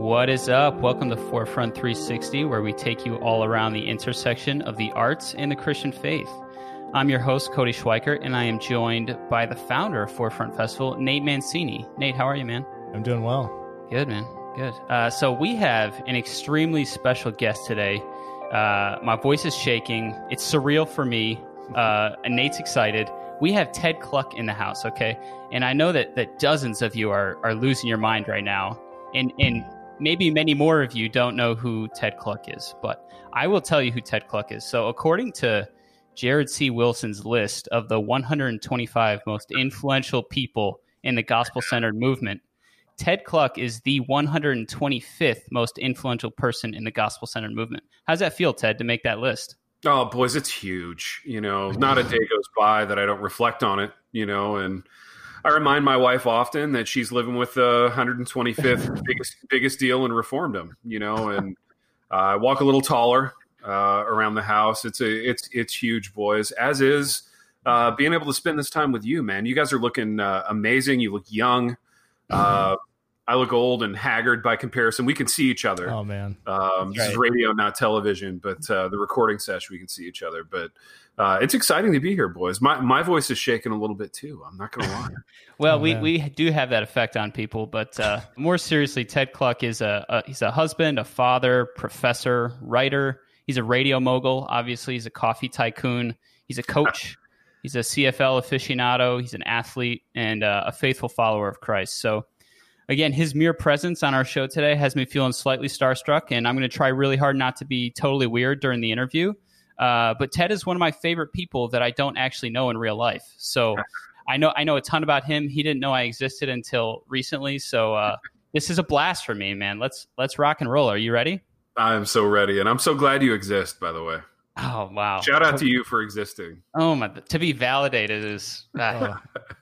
What is up? Welcome to Forefront 360, where we take you all around the intersection of the arts and the Christian faith. I'm your host, Cody Schweiker, and I am joined by the founder of Forefront Festival, Nate Mancini. Nate, how are you, man? I'm doing well. Good, man. Good. Uh, so, we have an extremely special guest today. Uh, my voice is shaking. It's surreal for me. Uh, and Nate's excited. We have Ted Kluck in the house, okay? And I know that, that dozens of you are, are losing your mind right now. And, and maybe many more of you don't know who Ted Kluck is, but I will tell you who Ted Kluck is. So, according to Jared C. Wilson's list of the 125 most influential people in the gospel centered movement, Ted Kluck is the 125th most influential person in the gospel centered movement. How's that feel, Ted, to make that list? Oh, boys, it's huge. You know, not a day goes by that I don't reflect on it, you know, and I remind my wife often that she's living with the 125th biggest biggest deal in reformdom, you know, and uh, I walk a little taller uh, around the house. It's a it's it's huge, boys. As is uh, being able to spend this time with you, man. You guys are looking uh, amazing. You look young. Uh, I look old and haggard by comparison. We can see each other. Oh man, um, this is radio, not television, but uh, the recording session we can see each other. But uh, it's exciting to be here, boys. My my voice is shaking a little bit too. I'm not going to lie. well, Oh, we, man. we do have that effect on people, but uh, more seriously, Ted Kluck is a, a he's a husband, a father, professor, writer. He's a radio mogul. Obviously, he's a coffee tycoon. He's a coach. He's a CFL aficionado. He's an athlete and uh, a faithful follower of Christ. So. Again, his mere presence on our show today has me feeling slightly starstruck, and I'm going to try really hard not to be totally weird during the interview. Uh, but Ted is one of my favorite people that I don't actually know in real life. So I know I know a ton about him. He didn't know I existed until recently. So uh, this is a blast for me, man. Let's let's rock and roll. Are you ready? I'm so ready, and I'm so glad you exist. By the way, Oh wow! shout out to you for existing. Oh my! To be validated is Oh,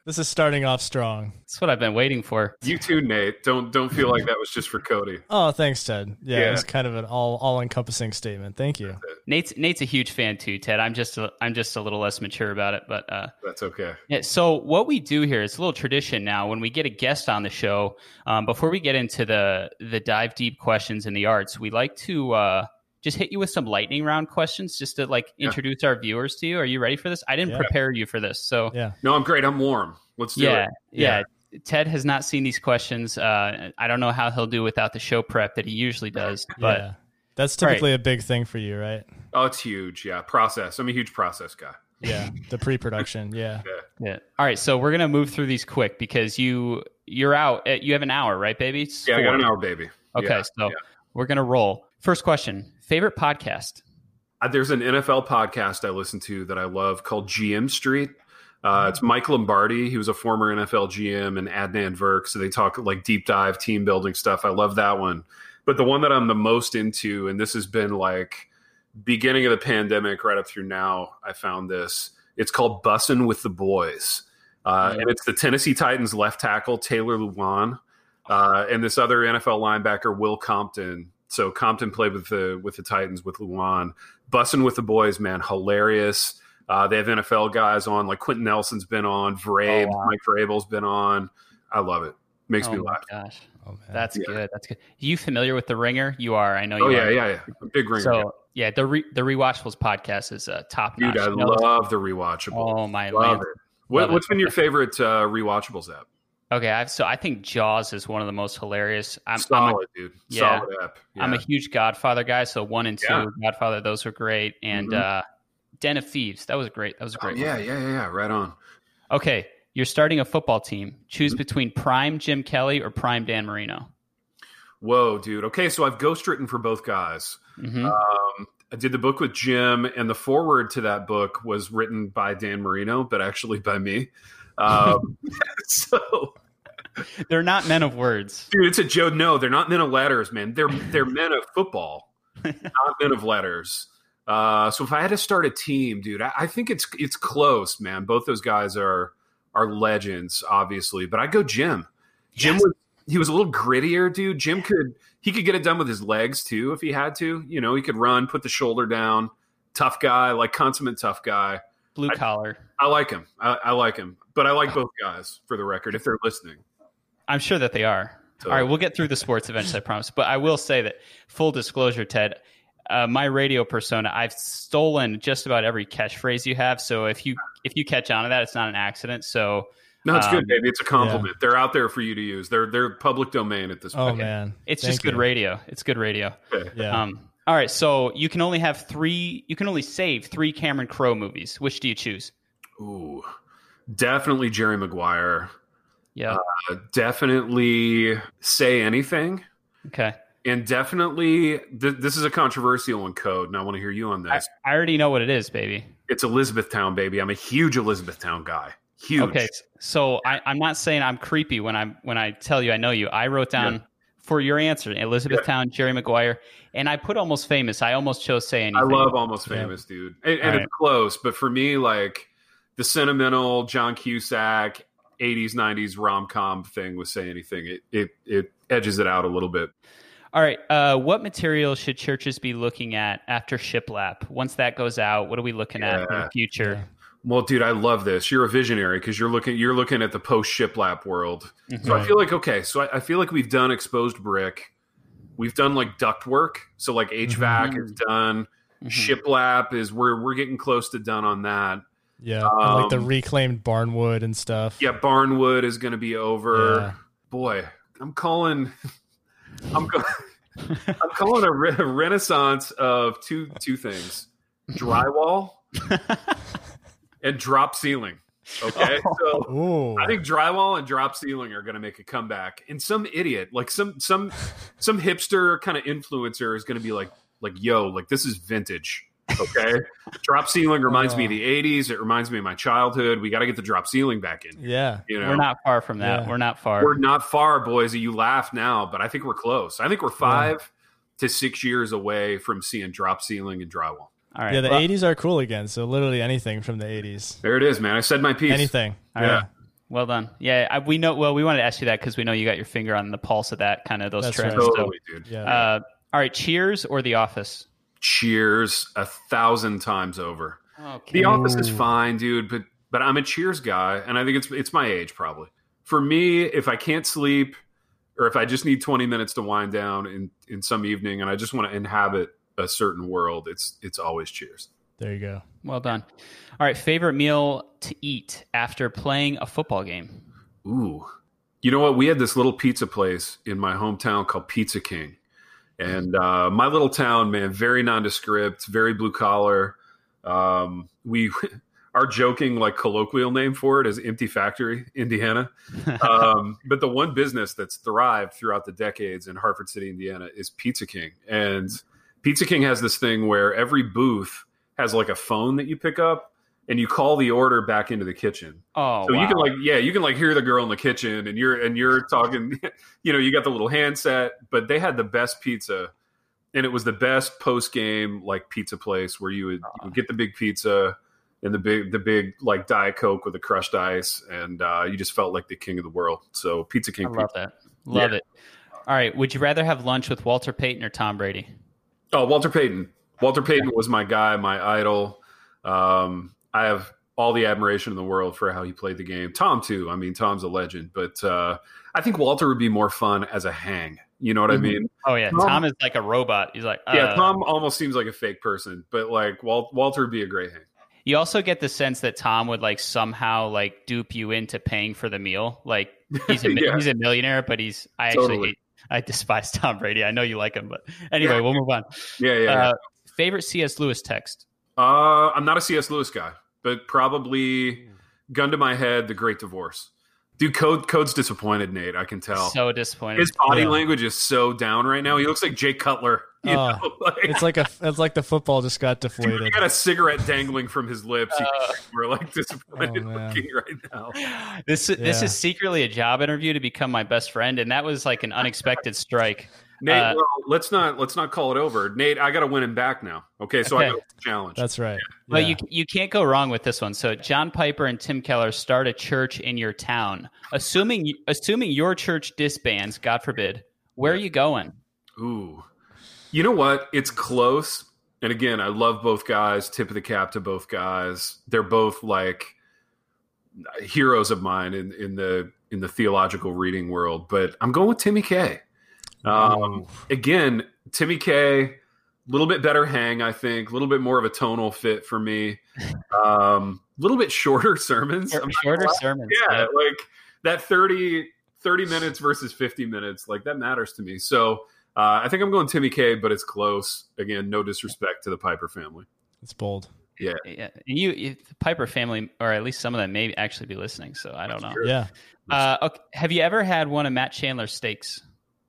this is starting off strong. that's what I've been waiting for. You too, Nate. Don't don't feel like that was just for Cody. Oh, thanks, Ted. Yeah, Yeah. it's kind of an all all encompassing statement. Thank you. Nate's Nate's a huge fan too, Ted. I'm just a, I'm just a little less mature about it, but uh, That's okay. Yeah. So what we do here, it's a little tradition now. When we get a guest on the show, um, before we get into the the dive deep questions in the arts, we like to uh, just hit you with some lightning round questions, just to like Yeah. introduce our viewers to you. Are you ready for this? I didn't Yeah. prepare you for this, so Yeah. No, I'm great. I'm warm. Let's do yeah, it. yeah. Ted has not seen these questions. Uh, I don't know how he'll do without the show prep that he usually does, but. yeah. That's typically a big thing for you, right? Oh, it's huge. Yeah, process. I'm a huge process guy. Yeah. The pre-production. Yeah. Yeah. All right. So we're gonna move through these quick because you you're out. uh, You have an hour, right, baby? It's Yeah, I got an hour, baby. Okay, Yeah, so yeah. we're gonna roll. First question: favorite podcast? Uh, There's an NFL podcast I listen to that I love called GM Street. Uh, it's Mike Lombardi. He was a former NFL GM and Adnan Virk. So they talk like deep dive team building stuff. I love that one. But the one that I'm the most into, and this has been like beginning of the pandemic right up through now, I found this. It's called Bussin' with the Boys. Uh, Yeah. And it's the Tennessee Titans left tackle, Taylor Lewan, uh, and this other NFL linebacker, Will Compton. So Compton played with the with the Titans with Lewan. Bussin' with the boys, man, hilarious. Uh, they have NFL guys on, like Quenton Nelson's been on, Vrabe, Oh, wow. Mike Vrabel's been on. I love it. Makes oh me my laugh. gosh, Oh man. that's Yeah. good. That's good. you familiar with the Ringer? You are. I know you Oh yeah, are. yeah, yeah. A big ringer. So yeah, the re- the rewatchables podcast is uh, top notch. Dude, I You know- love the rewatchable. Oh my love land. it. What, Love it. what's been your favorite uh, rewatchables app? Okay, I've, so I think Jaws is one of the most hilarious. I'm, I'm a Solid, dude. yeah. Solid app. Yeah. I'm a huge Godfather guy, so one and two, Yeah. Godfather, those were great, and Mhm. uh, Den of Thieves, that was great. That was a Oh, great. yeah, one. yeah, yeah, yeah. Right on. Okay, you're starting a football team. Choose Mm-hmm. between Prime Jim Kelly or Prime Dan Marino. Whoa, dude. Okay, so I've ghostwritten for both guys. hmm Um, I did the book with Jim, and the foreword to that book was written by Dan Marino, but actually by me. Um, so, They're not men of words. dude, it's a joke. No, they're not men of letters, man. They're they're men of football, not men of letters. Uh, so if I had to start a team, dude, I, I think it's it's close, man. Both those guys are are legends, obviously, but I go Jim. Jim Yes. was he was a little grittier, dude. Jim could he could get it done with his legs too if he had to. You know, he could run, put the shoulder down. Tough guy, like consummate tough guy. Blue collar. I like him. I, I like him, but I like both guys for the record if they're listening. I'm sure that they are. So, All right, we'll get through the sports eventually, I promise. But I will say that full disclosure, Ted, uh, my radio persona, I've stolen just about every catchphrase you have. So if you if you catch on to that, it's not an accident. So no, it's um, good, baby. It's a compliment. They're out there for you to use. They're they're public domain at this Oh point. man, it's Thank just good you. radio. It's good radio. Okay. Yeah. Um, all right, so you can only have three. You can only save three Cameron Crowe movies. Which do you choose? Ooh, definitely Jerry Maguire. Yeah. Uh, definitely say anything, okay. and definitely th- this is a controversial one, code, and I want to hear you on this. I already know what it is, baby. it's Elizabethtown, baby. I'm a huge Elizabethtown guy. Huge. Okay, so I, I'm not saying I'm creepy when I'm when I tell you I know you. I wrote down Yeah. for your answer Elizabethtown, Jerry Maguire, and I put almost famous. I almost chose say anything. I love Almost Yeah. Famous, dude, and, and right. it's close. But for me, like the sentimental John Cusack '80s '90s rom com thing with Say Anything, it it it edges it out a little bit. All right, uh, what material should churches be looking at after shiplap? Once that goes out, what are we looking at in the future? Well, dude, I love this. You're a visionary because you're looking you're looking at the post shiplap world. Mhm. So I feel like okay, so I, I feel like we've done exposed brick, we've done like duct work. So like HVAC Mhm. is done. Mhm. Shiplap is we're we're getting close to done on that. Yeah, and, like the Um, reclaimed barnwood and stuff. Yeah, Barnwood is going to be over. Yeah. Boy, I'm calling. I'm go- I'm calling a, re- a renaissance of two two things: drywall and drop ceiling. Okay, so Ooh. I think drywall and drop ceiling are going to make a comeback. And some idiot, like some some some hipster kind of influencer, is going to be like like Yo, like this is vintage. Okay, drop ceiling reminds me of the '80s. It reminds me of my childhood. We got to get the drop ceiling back in. here, yeah. You know, We're not far from that. Yeah. We're not far. we're not far, boys. You laugh now, but I think we're close. I think we're five to six years away from seeing drop ceiling and drywall. All right. Yeah, the well, 80s are cool again. So literally anything from the 80s. There it is, man. I said my piece. Anything. all right. yeah. Well done. Yeah, I, we know. Well, we wanted to ask you that because we know you got your finger on the pulse of that kind of those That's trends. right. So, Totally, dude. Yeah. uh, all right. Cheers or The Office? Cheers a thousand times over. Okay. The Office is fine, dude, but but I'm a Cheers guy, and I think it's it's my age probably. For me, if I can't sleep, or if I just need 20 minutes to wind down in in some evening, and I just want to inhabit a certain world, it's it's always Cheers. there you go. Well done. All right. Favorite meal to eat after playing a football game? Ooh, you know what? We had this little pizza place in my hometown called Pizza King, and uh, my little town, man, very nondescript, very blue collar. Um, we our joking like colloquial name for it is Empty Factory, Indiana. um, but the one business that's thrived throughout the decades in Hartford City, Indiana, is Pizza King, and Pizza King has this thing where every booth has like a phone that you pick up. And you call the order back into the kitchen, Oh, so wow. you can like, yeah, you can like hear the girl in the kitchen, and you're and you're talking. You know, you got the little handset, but they had the best pizza, and it was the best post game like pizza place where you would, you would get the big pizza and the big the big like diet coke with the crushed ice, and uh, you just felt like the king of the world. So Pizza King, I love pizza. that. Love Yeah. it. All right. Would you rather have lunch with Walter Payton or Tom Brady? Oh, Walter Payton. Walter Payton was my guy, my idol. Um, I have all the admiration in the world for how he played the game. Tom too. I mean, Tom's a legend, but uh, I think Walter would be more fun as a hang. You know what Mhm. I mean? Oh yeah, Tom- Tom is like a robot. He's like, Yeah, uh, Tom almost seems like a fake person, but like Wal- Walter would be a great hang. You also get the sense that Tom would like somehow like dupe you into paying for the meal. Like he's a Yeah. he's a millionaire, but he's I actually hate I despise Tom Brady. I know you like him, but anyway, Yeah. we'll move on. Yeah, yeah. yeah. Uh, favorite C.S. Lewis text? Uh, I'm not a C.S. Lewis guy, but probably gun to my head, The Great Divorce. Dude, Code Code's disappointed, Nate. I can tell. So disappointed. His body Yeah. language is so down right now. He looks like Jay Cutler. You Oh, know? like, It's like a it's like the football just got dude, he deflated. got a cigarette dangling from his lips. Uh, We're like disappointed Oh, looking right now. this this is secretly a job interview to become my best friend, and that was like an unexpected strike. Nate, Uh, well, let's not let's not call it over. Nate, I got to win him back now. Okay, so I Okay. got a challenge. That's right. Well, Yeah. you you can't go wrong with this one. So John Piper and Tim Keller start a church in your town. Assuming assuming your church disbands, God forbid, where are you going? Ooh. You know what? It's close. And again, I love both guys. Tip of the cap to both guys. They're both like heroes of mine in in the in the theological reading world, but I'm going with Timmy K. Um, again, Timmy K, a little bit better hang, I think, a little bit more of a tonal fit for me. Um, a little bit shorter sermons. I'm Shorter sermons. Yeah, like that 30, 30 minutes versus 50 minutes, like that matters to me. So uh, I think I'm going Timmy K, but it's close. Again, no disrespect to the Piper family. It's bold. Yeah. You, you, the Piper family, or at least some of them, may actually be listening. So I don't know. Sure. Yeah. Uh, okay. Have you ever had one of Matt Chandler's steaks?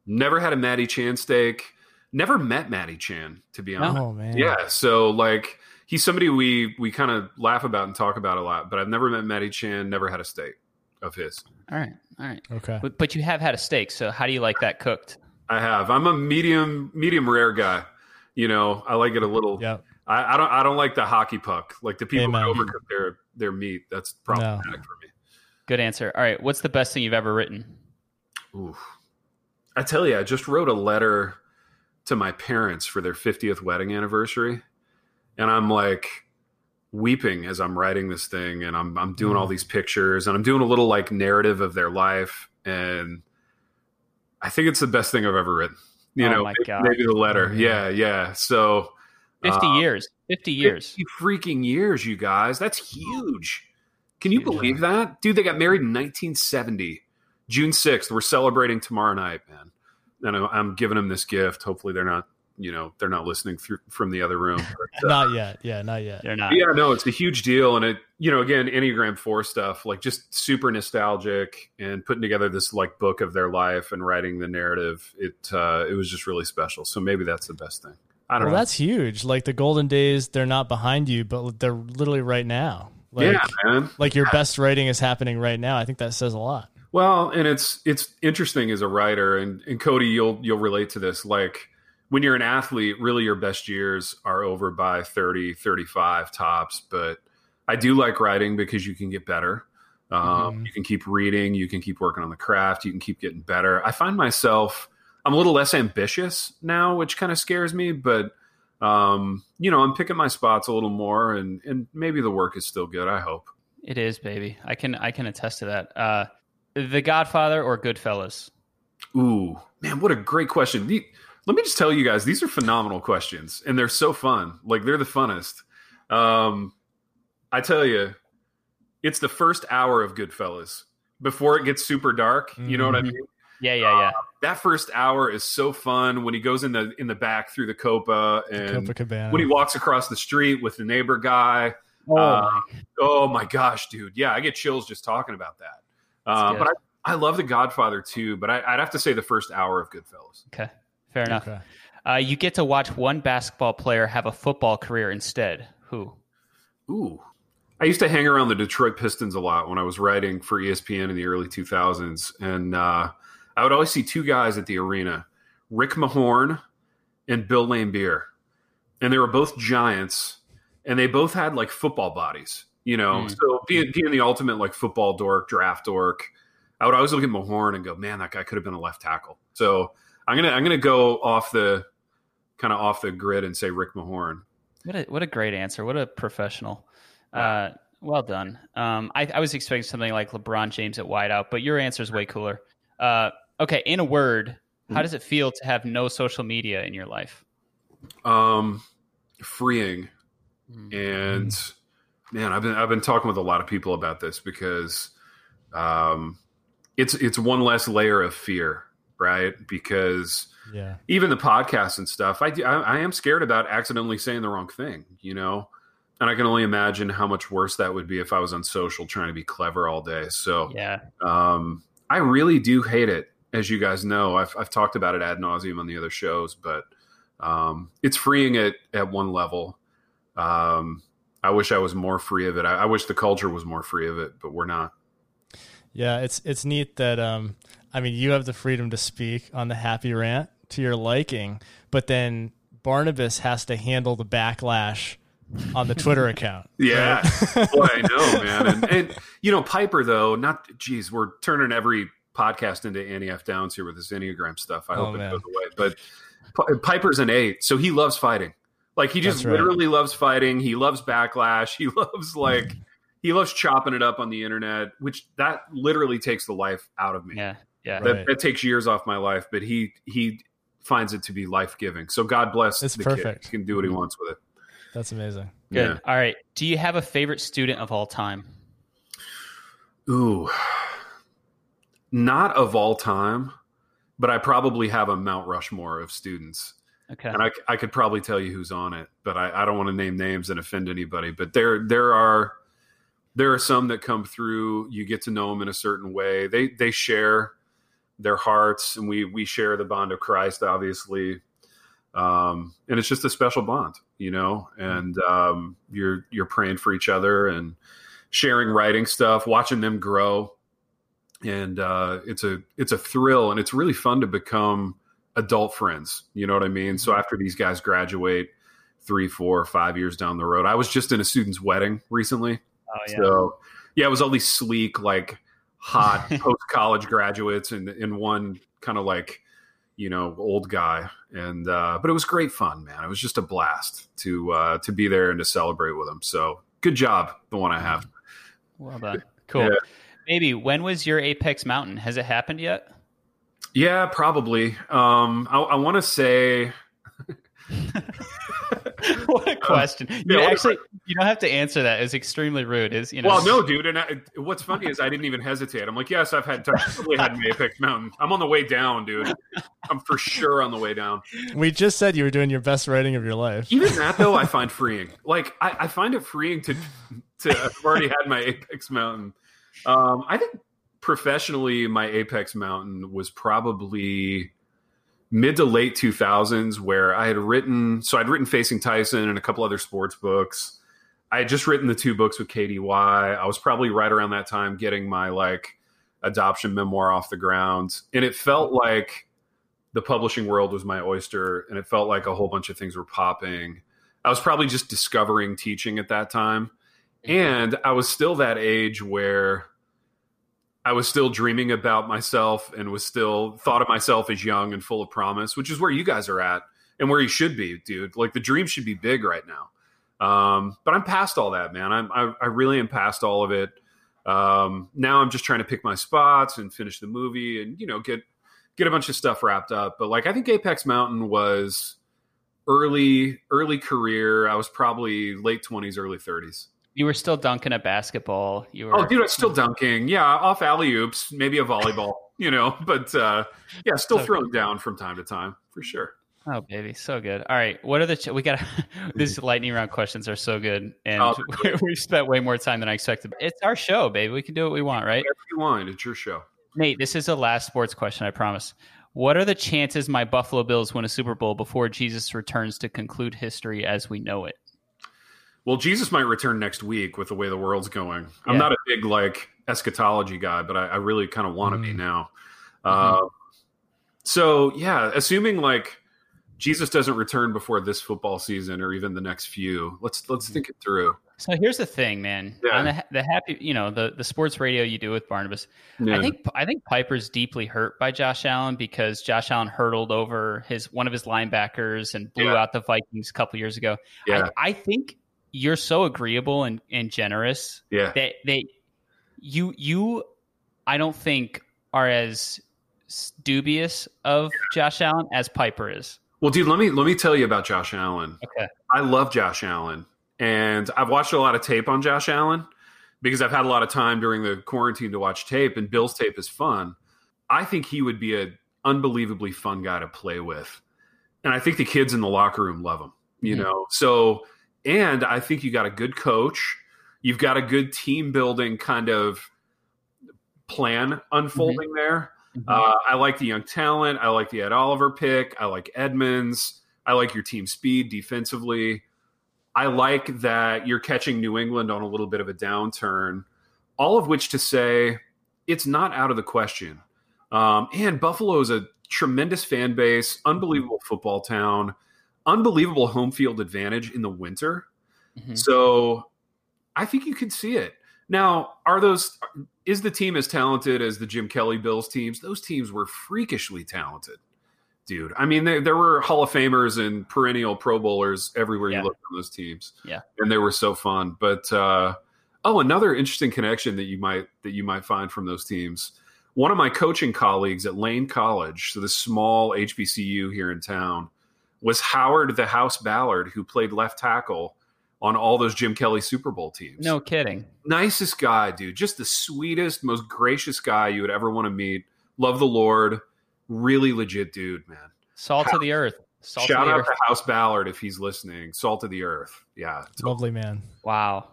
Never had a Maddie Chan steak. Never met Maddie Chan, to be honest. Oh man. Yeah, so like he's somebody we we kind of laugh about and talk about a lot, but I've never met Matty Chan, never had a steak of his. All right. All right. Okay. But, but you have had a steak. So how do you like that cooked? I have. I'm a medium medium rare guy. You know, I like it a little. Yeah. I, I don't I don't like the hockey puck, like the people Amen. who overcook their their meat. That's problematic for me. Good answer. All right. What's the best thing you've ever written? Ooh. I tell you, I just wrote a letter to my parents for their 50th wedding anniversary. And I'm like weeping as I'm writing this thing and I'm I'm doing all these pictures and I'm doing a little like narrative of their life and I think it's the best thing I've ever written. You Oh know, my maybe, God. maybe the letter. Oh, yeah, yeah. So 50 uh, years. 50 years. 50 freaking years, you guys. That's huge. Can you believe that? Dude, they got married in 1970. June 6th. We're celebrating tomorrow night, man. And I'm, I'm giving them this gift. Hopefully they're not, you know, they're not listening through from the other room. But, uh, Not yet. Yeah. Not yet. They're not. yeah, no, it's a huge deal. And it, you know, again, Enneagram 4 stuff, like just super nostalgic and putting together this like book of their life and writing the narrative. It, uh, it was just really special. So maybe that's the best thing. I don't Well, know. that's huge. Like the golden days, they're not behind you, but they're literally right now. Like, yeah, man. like your best writing is happening right now. I think that says a lot. Well, and it's it's interesting as a writer, and, and Cody, you'll you'll relate to this. Like when you're an athlete, really your best years are over by 30, 35 tops. But I do like writing because you can get better. Um, Mhm. You can keep reading, you can keep working on the craft, you can keep getting better. I find myself I'm a little less ambitious now, which kind of scares me, but um, you know, I'm picking my spots a little more, and and maybe the work is still good. I hope. It is, baby. I can I can attest to that. Uh, the Godfather or Goodfellas? Ooh, man, what a great question. The- let me just tell you guys, these are phenomenal questions, and they're so fun. Like they're the funnest. Um, I tell you, it's the first hour of Goodfellas before it gets super dark. You know what I Mhm. mean? Yeah, yeah, yeah. That first hour is so fun when he goes in the in the back through the copa and Copacabana. when he walks across the street with the neighbor guy. Oh, Uh, Oh my gosh, dude! Yeah, I get chills just talking about that. Uh, but I, I love The Godfather too. But I, I'd have to say the first hour of Goodfellas. okay, fair enough. Okay. Uh, you get to watch one basketball player have a football career instead. Who? Ooh. I used to hang around the Detroit Pistons a lot when I was writing for ESPN in the early 2000s. And uh, I would always see two guys at the arena Rick Mahorn and Bill Laimbeer. And they were both giants, and they both had like football bodies, you know? Mm. So being, being the ultimate like football dork, draft dork, I would always look at Mahorn and go, man, that guy could have been a left tackle. So I'm gonna I'm gonna go off the kind of off the grid and say Rick Mahorn. What a what a great answer. What a professional. Wow. Uh, well done. Um, I, I was expecting something like LeBron James at wideout, but your answer is way cooler. Uh, okay, in a word, how does it feel to have no social media in your life? Um, freeing Mm. and man, I've been I've been talking with a lot of people about this because um, it's it's one less layer of fear, right? Because Yeah. even the podcast and stuff, I, I I am scared about accidentally saying the wrong thing, you know. And I can only imagine how much worse that would be if I was on social trying to be clever all day. So Yeah, um, I really do hate it, as you guys know. I've, I've talked about it ad nauseum on the other shows, but um, it's freeing it at one level. Um, I wish I was more free of it. I, I wish the culture was more free of it, but we're not. Yeah, it's it's neat that um I mean you have the freedom to speak on the happy rant to your liking, but then Barnabas has to handle the backlash on the Twitter account. Yeah, right? boy, I know, man. And, and you know, Piper though, not. Geez, we're turning every podcast into Annie F. Downs here with this Enneagram stuff. I Oh, hope it man. goes away. But Pi- Piper's an eight, so he loves fighting. Like he just right. literally loves fighting. He loves backlash. He loves like he loves chopping it up on the internet, which that literally takes the life out of me. Yeah, yeah. That, Right. that takes years off my life, but he he finds it to be life giving. So God bless It's the kid. perfect. He can do what he mm-hmm. wants with it. That's amazing. Good. Yeah. All right. Do you have a favorite student of all time? Ooh, not of all time, but I probably have a Mount Rushmore of students. Okay. and I, I could probably tell you who's on it, but I, I don't want to name names and offend anybody. But there there are there are some that come through. You get to know them in a certain way. They they share their hearts, and we we share the bond of Christ, obviously. Um, and it's just a special bond, you know. And um, you're you're praying for each other and sharing writing stuff, watching them grow, and uh, it's a it's a thrill, and it's really fun to become adult friends. You know what I mean? So after these guys graduate three, four, five years down the road, I was just in a student's wedding recently. oh So yeah, it was all these sleek, like hot post college graduates and in one kind of like, you know, old guy. And uh but it was great fun, man. It was just a blast to uh to be there and to celebrate with them. So good job, the one I have. Well done. Cool. Yeah. Maybe when was your Apex Mountain? Has it happened yet? Yeah, probably. Um I, I wanna say what a question. You yeah, what a actually you don't have to answer that. It's extremely rude. Is you know Well, no, dude. And I, what's funny is I didn't even hesitate. I'm like, yes, I've had totally had my Apex Mountain. I'm on the way down, dude. I'm for sure on the way down. We just said you were doing your best writing of your life. Even that though, I find freeing. Like I, I find it freeing to to I've already had my Apex Mountain. Um, I think professionally, my Apex Mountain was probably mid to late 2000s, where I had written. So I'd written Facing Tyson and a couple other sports books. I had just written the two books with KDY. I was probably right around that time getting my like adoption memoir off the ground, and it felt like the publishing world was my oyster, and it felt like a whole bunch of things were popping. I was probably just discovering teaching at that time. And I was still that age where I was still dreaming about myself and was still thought of myself as young and full of promise, which is where you guys are at and where you should be, dude. Like the dream should be big right now. Um, but I'm past all that, man. I'm, I, I really am past all of it. Um, now I'm just trying to pick my spots and finish the movie and, you know, get, get a bunch of stuff wrapped up. But like, I think Apex Mountain was early, early career. I was probably late twenties, early thirties. You were still dunking at basketball. You were Oh, dude, I'm still dunking. Yeah, off alley oops, maybe a volleyball, you know, but uh, yeah, still So- throwing down from time to time for sure. Oh baby, so good. All right, what are the ch- we got? these lightning round questions are so good, and Oh, we spent way more time than I expected. It's our show, baby. We can do what we want, right? You want, it's your show. Nate, this is the last sports question. I promise. What are the chances my Buffalo Bills win a Super Bowl before Jesus returns to conclude history as we know it? Well, Jesus might return next week with the way the world's going. I'm Yeah. not a big like eschatology guy, but I, I really kind of want to be Mm. now. Mhm. Uh, so yeah, assuming like Jesus doesn't return before this football season or even the next few, let's let's think it through. So here's the thing, man. Yeah. On the, the happy, you know, the the sports radio you do with Barnabas. Yeah. I think I think Piper's deeply hurt by Josh Allen because Josh Allen hurtled over his one of his linebackers and blew Yeah. out the Vikings a couple years ago. yeah, I, I think you're so agreeable and, and generous yeah, that that you you I don't think are as dubious of Josh Allen as Piper is. Well, dude, let me let me tell you about Josh Allen. Okay. I love Josh Allen, and I've watched a lot of tape on Josh Allen because I've had a lot of time during the quarantine to watch tape, and Bill's tape is fun. I think he would be an unbelievably fun guy to play with, and I think the kids in the locker room love him. You Mhm. know, so and I think you got a good coach. You've got a good team building kind of plan unfolding there. Uh, I like the young talent. I like the Ed Oliver pick. I like Edmunds. I like your team speed defensively. I like that you're catching New England on a little bit of a downturn. All of which to say, it's not out of the question. Um, and Buffalo is a tremendous fan base, unbelievable football town, unbelievable home field advantage in the winter. Mhm. So I think you could see it. Now, are those is the team as talented as the Jim Kelly Bills teams? Those teams were freakishly talented, dude. I mean, there, there were Hall of Famers and perennial Pro Bowlers everywhere Yeah. you looked on those teams. Yeah. and they were so fun. But uh, Oh, another interesting connection that you might that you might find from those teams. One of my coaching colleagues at Lane College, so the small HBCU here in town, was Howard the House Ballard, who played left tackle on all those Jim Kelly Super Bowl teams. No kidding. Nicest guy, dude. Just the sweetest, most gracious guy you would ever want to meet. Love the Lord. Really legit dude, man. Salt of the earth. Salt Shout of the out earth. to House Ballard if he's listening. Salt of the earth. Yeah. Lovely man. Wow.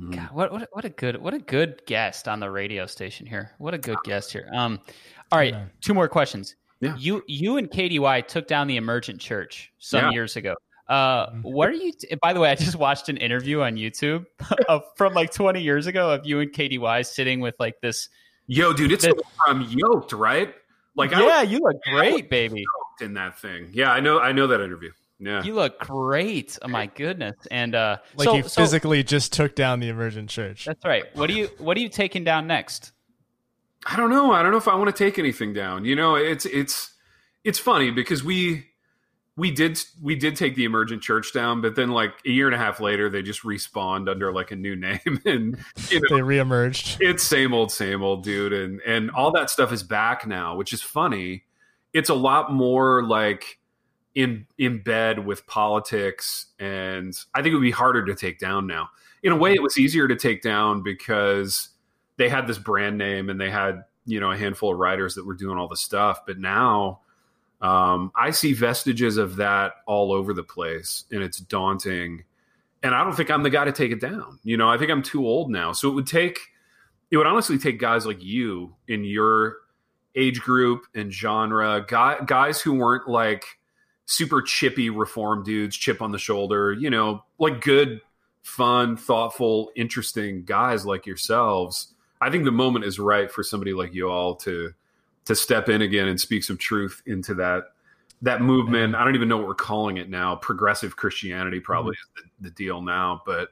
Mhm. God, what, what what a good what a good guest on the radio station here. What a good guest here. Um, all right, two more questions. Yeah. You you and KDY took down the Emergent Church some Yeah. years ago. Uh, what are you? T- by the way, I just watched an interview on YouTube of, from like 20 years ago of you and KDY sitting with like this. Yo, dude, it's The- the I'm yoked, right? Like I was yeah, you look great, baby. yoked in that thing. Yeah, I know. I know that interview. Yeah. You look great. Oh my goodness! And uh, Like so, you so- physically just took down the emergent church. that's right. What do you what are you taking down next? I don't know. I don't know if I want to take anything down. You know, it's it's it's funny because we we did we did take the emergent church down, but then like a year and a half later, they just respawned under like a new name, and you know, They reemerged. it's same old, same old, dude, and and all that stuff is back now, which is funny. It's a lot more like in in bed with politics, and I think it would be harder to take down now. In a way, it was easier to take down because they had this brand name and they had you know a handful of writers that were doing all the stuff. But now, um, I see vestiges of that all over the place, and it's daunting. And I don't think I'm the guy to take it down. You know, I think I'm too old now. So it would take it would honestly take guys like you in your age group and genre, guy, guys who weren't like super chippy reform dudes, chip on the shoulder, you know, like good, fun, thoughtful, interesting guys like yourselves. I think the moment is right for somebody like you all to to step in again and speak some truth into that that movement. I don't even know what we're calling it now. Progressive Christianity probably is the, the deal now, but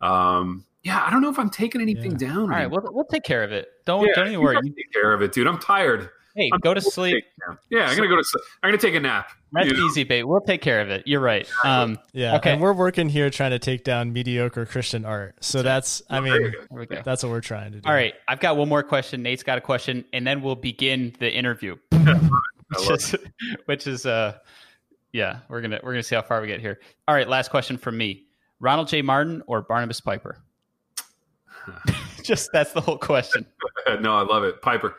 um, yeah, I don't know if I'm taking anything down. All right, we'll we'll take care of it. Don't Yeah, don't even you worry. take care of it, dude. I'm tired. Hey, I'm go to sleep. take it down. Yeah, I'm gonna go to. sleep. I'm gonna take a nap. That's you know? easy, babe. We'll take care of it. You're right. Um, Yeah. Okay. And we're working here trying to take down mediocre Christian art. So that's I mean go. there we go. that's what we're trying to do. All right, I've got one more question. Nate's got a question, and then we'll begin the interview. Which is, which is uh, yeah, we're gonna we're gonna see how far we get here. All right, last question from me: Ronald J. Martin or Barnabas Piper? Just that's the whole question. no, I love it. Piper.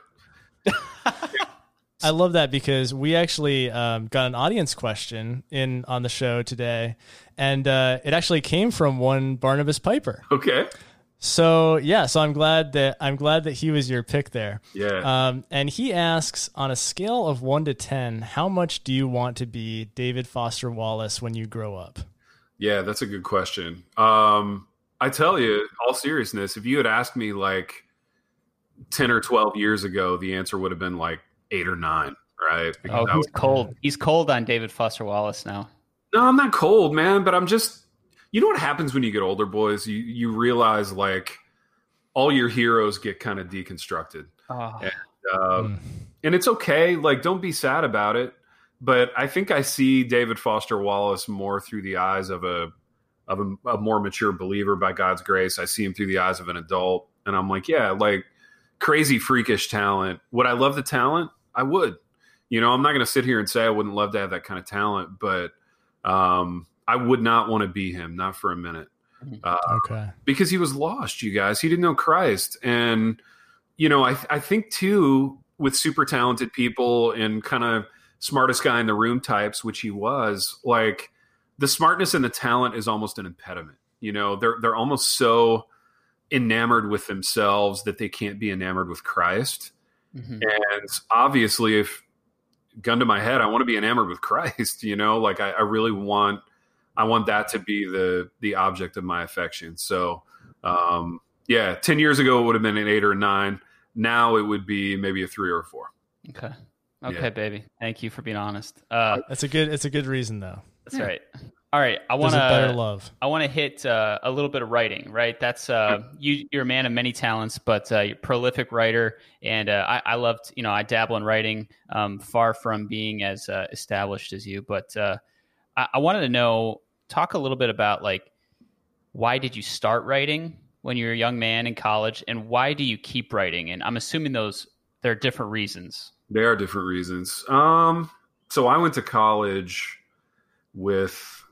I love that because we actually um, got an audience question in on the show today, and uh, it actually came from one Barnabas Piper. Okay. So yeah, so I'm glad that I'm glad that he was your pick there. Yeah. Um, and he asks, on a scale of one to ten, how much do you want to be David Foster Wallace when you grow up? Yeah, that's a good question. Um, I tell you, all seriousness, if you had asked me like 10 or 12 years ago, the answer would have been like eight or nine, right? Because Oh, he's was- cold. He's cold on David Foster Wallace now. no, I'm not cold, man, but I'm just, you know what happens when you get older, boys? You, you realize like all your heroes get kind of deconstructed. Oh, Yeah. Um, and it's okay. Like, don't be sad about it. But I think I see David Foster Wallace more through the eyes of a of a, a more mature believer by God's grace. I see him through the eyes of an adult, and I'm like, yeah, like crazy freakish talent. Would I love the talent? I would. You know, I'm not going to sit here and say I wouldn't love to have that kind of talent, but um, I would not want to be him, not for a minute uh, Okay. because he was lost, you guys. He didn't know Christ. And, you know, I, I think too, with super talented people and kind of smartest guy in the room types, which he was, like the smartness and the talent is almost an impediment. You know, they're they're almost so enamored with themselves that they can't be enamored with Christ. mhm. And obviously, if gun to my head, I want to be enamored with Christ. You know, like I, I really want, I want that to be the the object of my affection. So, um, yeah, ten years ago it would have been an eight or a nine. Now it would be maybe a three or a four. Okay. Okay, Yeah. baby. Thank you for being honest. Uh, That's a good. It's a good reason though. that's right. All right. I want There's better to. love. I want to hit uh, a little bit of writing, right? That's uh, you. You're a man of many talents, but uh, you're a prolific writer, and uh, I, I loved. You know, I dabble in writing, um, far from being as uh, established as you. But uh, I, I wanted to know, talk a little bit about like why did you start writing, when you were a young man in college, and why do you keep writing? And I'm assuming those there are different reasons. There are different reasons. Um, so I went to college with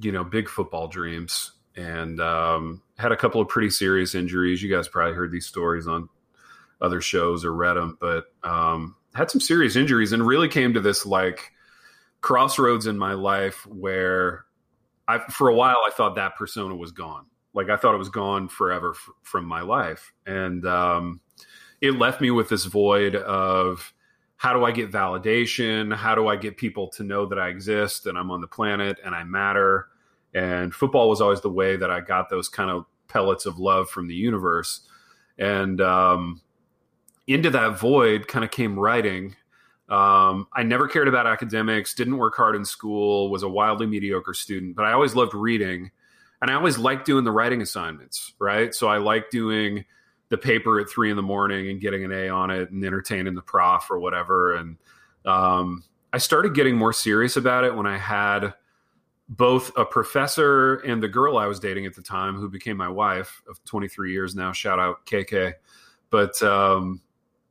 you know big football dreams and um, had a couple of pretty serious injuries. You guys probably heard these stories on other shows or read them, but um, had some serious injuries and really came to this like crossroads in my life where I, for a while, I thought that persona was gone. Like I thought it was gone forever f- from my life, and um, it left me with this void of how do I get validation? How do I get people to know that I exist and I'm on the planet and I matter? And football was always the way that I got those kind of pellets of love from the universe. And um, into that void kind of came writing. Um, I never cared about academics, didn't work hard in school, was a wildly mediocre student, but I always loved reading. And I always liked doing the writing assignments, right? So I liked doing the paper at three in the morning and getting an A on it and entertaining the prof or whatever. And um, I started getting more serious about it when I had both a professor and the girl I was dating at the time, who became my wife of 23 years now. Shout out KK. But um,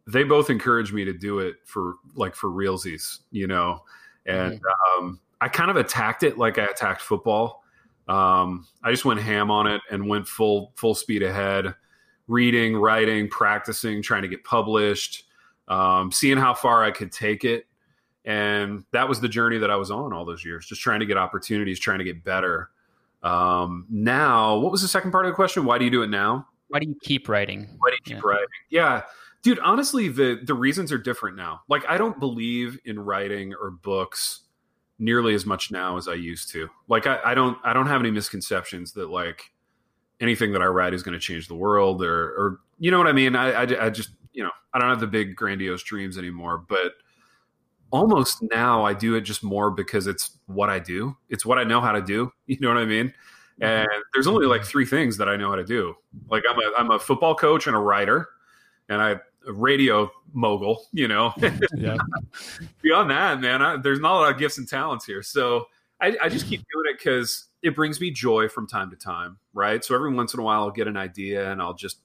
they both encouraged me to do it for like for realsies, you know. And mm-hmm. um, I kind of attacked it like I attacked football. Um, I just went ham on it and went full full speed ahead, reading, writing, practicing, trying to get published, um, seeing how far I could take it. And that was the journey that I was on all those years, just trying to get opportunities, trying to get better. Um, now, what was the second part of the question? Why do you do it now? Why do you keep writing? Why do you keep yeah. writing? Yeah dude honestly the the reasons are different now like i don't believe in writing or books nearly as much now as i used to like i, I don't i don't have any misconceptions that like anything that i write is going to change the world or or you know what i mean I, I, I just you know i don't have the big grandiose dreams anymore but almost now i do it just more because it's what i do it's what i know how to do you know what i mean mm-hmm. and there's only like three things that i know how to do like i'm a i'm a football coach and a writer and I a radio mogul, you know. yeah. Beyond that, man, I, there's not a lot of gifts and talents here. So I, I just keep doing it because it brings me joy from time to time, right? So every once in a while, I'll get an idea and I'll just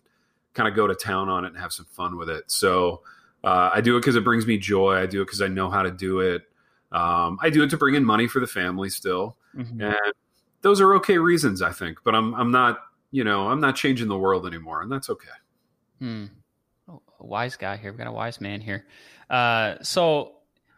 kind of go to town on it and have some fun with it. So uh, I do it because it brings me joy. I do it because I know how to do it. Um, I do it to bring in money for the family still, mm-hmm. and those are okay reasons, I think. But I'm I'm not you know I'm not changing the world anymore, and that's okay. Hmm a wise guy here. We've got a wise man here. Uh, so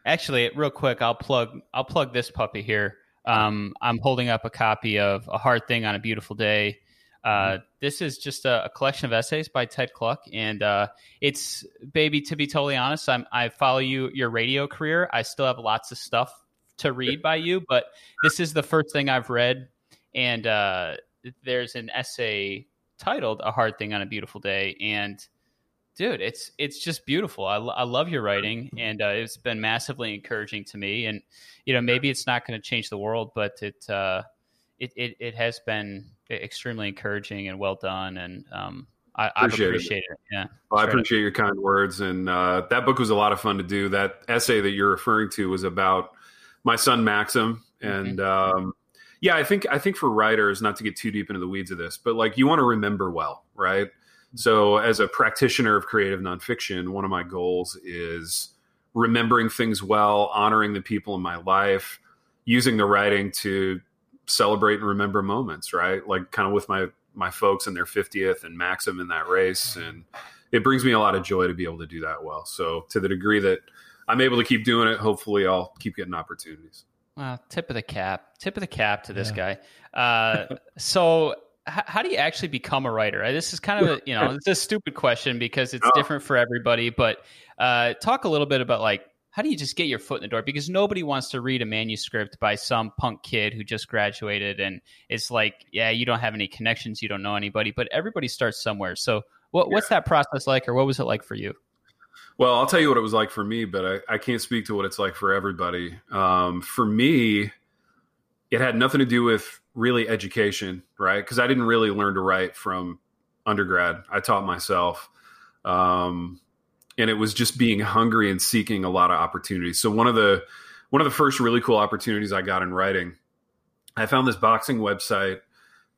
actually, real quick, I'll plug I'll plug this puppy here. Um, I'm holding up a copy of A Hard Thing on a Beautiful Day. Uh, mm-hmm. this is just a, a, collection of essays by Ted Kluck, and uh, it's baby. To be totally honest, I'm, I follow you your radio career. I still have lots of stuff to read by you, but this is the first thing I've read, and uh, there's an essay titled "A Hard Thing on a Beautiful Day," and dude, it's it's just beautiful. I, I love your writing, and uh, it's been massively encouraging to me. And you know, maybe it's not going to change the world, but it, uh, it it it has been extremely encouraging and well done. And um, I appreciate, appreciate it. it. Yeah, well, I appreciate it. your kind words. And uh, that book was a lot of fun to do. That essay that you're referring to was about my son Maxim, and mm-hmm. um, yeah, I think I think for writers, not to get too deep into the weeds of this, but like you want to remember well, right? So, as a practitioner of creative nonfiction, one of my goals is remembering things well, honoring the people in my life, using the writing to celebrate and remember moments, right? Like kind of with my my folks in their 50th and Maxim in that race and it brings me a lot of joy to be able to do that well. So to the degree that I'm able to keep doing it, hopefully I'll keep getting opportunities. Well, tip of the cap, tip of the cap to this yeah. guy. Uh, so how do you actually become a writer? This is kind of a, you know it's a stupid question because it's different for everybody. But uh, talk a little bit about like how do you just get your foot in the door? Because nobody wants to read a manuscript by some punk kid who just graduated and it's like, yeah, you don't have any connections, you don't know anybody, but everybody starts somewhere. So what, yeah. what's that process like, or what was it like for you? Well, I'll tell you what it was like for me, but I, I can't speak to what it's like for everybody. Um, for me, it had nothing to do with really education, right? Because I didn't really learn to write from undergrad. I taught myself. Um, and it was just being hungry and seeking a lot of opportunities. So one of the one of the first really cool opportunities I got in writing, I found this boxing website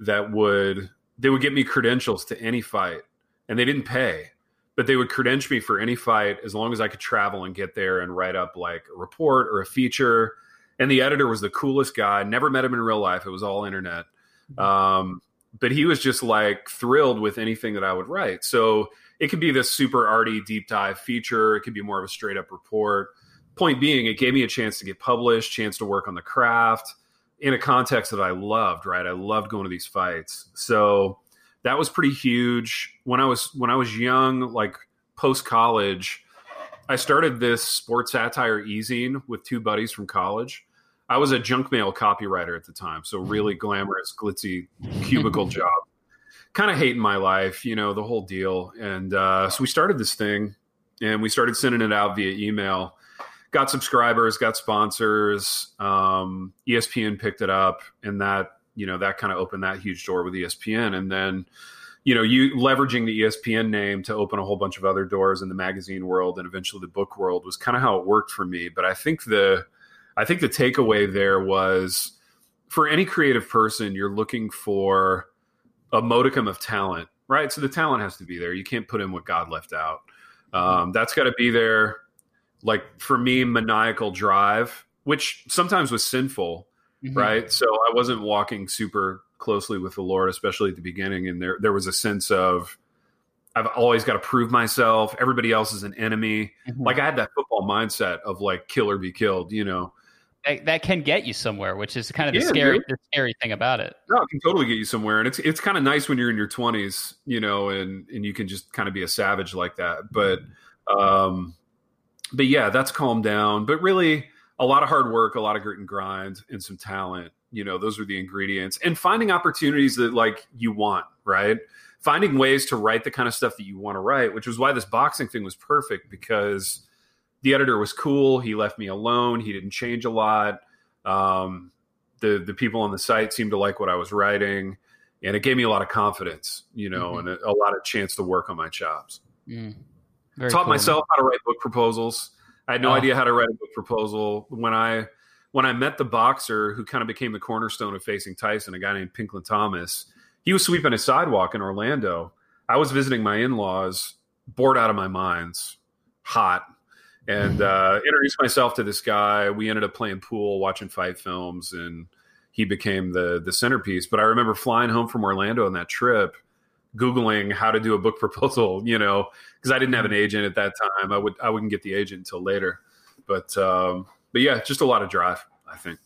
that would they would get me credentials to any fight, and they didn't pay, but they would credential me for any fight as long as I could travel and get there and write up like a report or a feature. And the editor was the coolest guy. Never met him in real life. It was all internet. Um, but he was just like thrilled with anything that I would write. So it could be this super arty deep dive feature. It could be more of a straight up report. Point being, it gave me a chance to get published, chance to work on the craft in a context that I loved. Right, I loved going to these fights. So that was pretty huge. When I was when I was young, like post college, I started this sports satire ezine with two buddies from college. I was a junk mail copywriter at the time, so really glamorous, glitzy cubicle job. Kind of hating my life, you know, the whole deal. And uh, so we started this thing, and we started sending it out via email. Got subscribers, got sponsors. Um, ESPN picked it up, and that you know that kind of opened that huge door with ESPN, and then you know you leveraging the ESPN name to open a whole bunch of other doors in the magazine world and eventually the book world was kind of how it worked for me. But I think the I think the takeaway there was for any creative person, you're looking for a modicum of talent, right? So the talent has to be there. You can't put in what God left out. Um, that's got to be there. Like for me, maniacal drive, which sometimes was sinful, mm-hmm. right? So I wasn't walking super closely with the Lord, especially at the beginning, and there there was a sense of I've always got to prove myself. Everybody else is an enemy. Mm-hmm. Like I had that football mindset of like kill or be killed, you know that, that can get you somewhere, which is kind of the yeah, scary the scary thing about it. No, it can totally get you somewhere, and it's it's kind of nice when you're in your 20s, you know, and and you can just kind of be a savage like that. But um, but yeah, that's calmed down. But really, a lot of hard work, a lot of grit and grind, and some talent. You know, those are the ingredients, and finding opportunities that like you want, right? Finding ways to write the kind of stuff that you want to write, which was why this boxing thing was perfect because the editor was cool. He left me alone. He didn't change a lot. Um, the the people on the site seemed to like what I was writing, and it gave me a lot of confidence, you know, mm-hmm. and a, a, lot of chance to work on my chops. Mm. Taught cool. myself how to write book proposals. I had no oh. idea how to write a book proposal when I when I met the boxer who kind of became the cornerstone of facing Tyson, a guy named Pinklon Thomas. He was sweeping a sidewalk in Orlando. I was visiting my in laws, bored out of my minds, hot, and uh, introduced myself to this guy. We ended up playing pool, watching fight films, and he became the the centerpiece. But I remember flying home from Orlando on that trip, googling how to do a book proposal. You know, because I didn't have an agent at that time. I would I wouldn't get the agent until later. But um, but yeah, just a lot of drive. I think.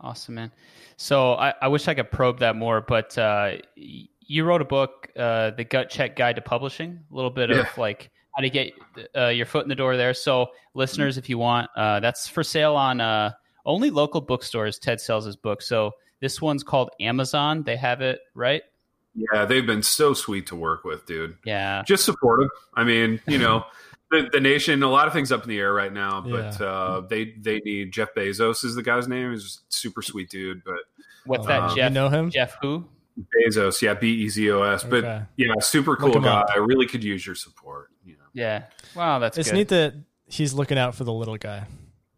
Awesome, man. So I, I wish I could probe that more, but uh, you wrote a book, uh, the Gut Check Guide to Publishing. A little bit yeah. of like how to get uh, your foot in the door there. So, listeners, if you want, uh, that's for sale on uh, only local bookstores. Ted sells his book. So, this one's called Amazon. They have it, right? Yeah, they've been so sweet to work with, dude. Yeah. Just supportive. I mean, you know, the, the nation, a lot of things up in the air right now, but yeah. uh, they they need Jeff Bezos is the guy's name. He's super sweet dude. But what's that, um, Jeff? You know him? Jeff who? Bezos, yeah, B E Z O S. But okay. yeah, super cool guy. Up. I really could use your support. You know. Yeah. Wow, that's it's good. neat that he's looking out for the little guy.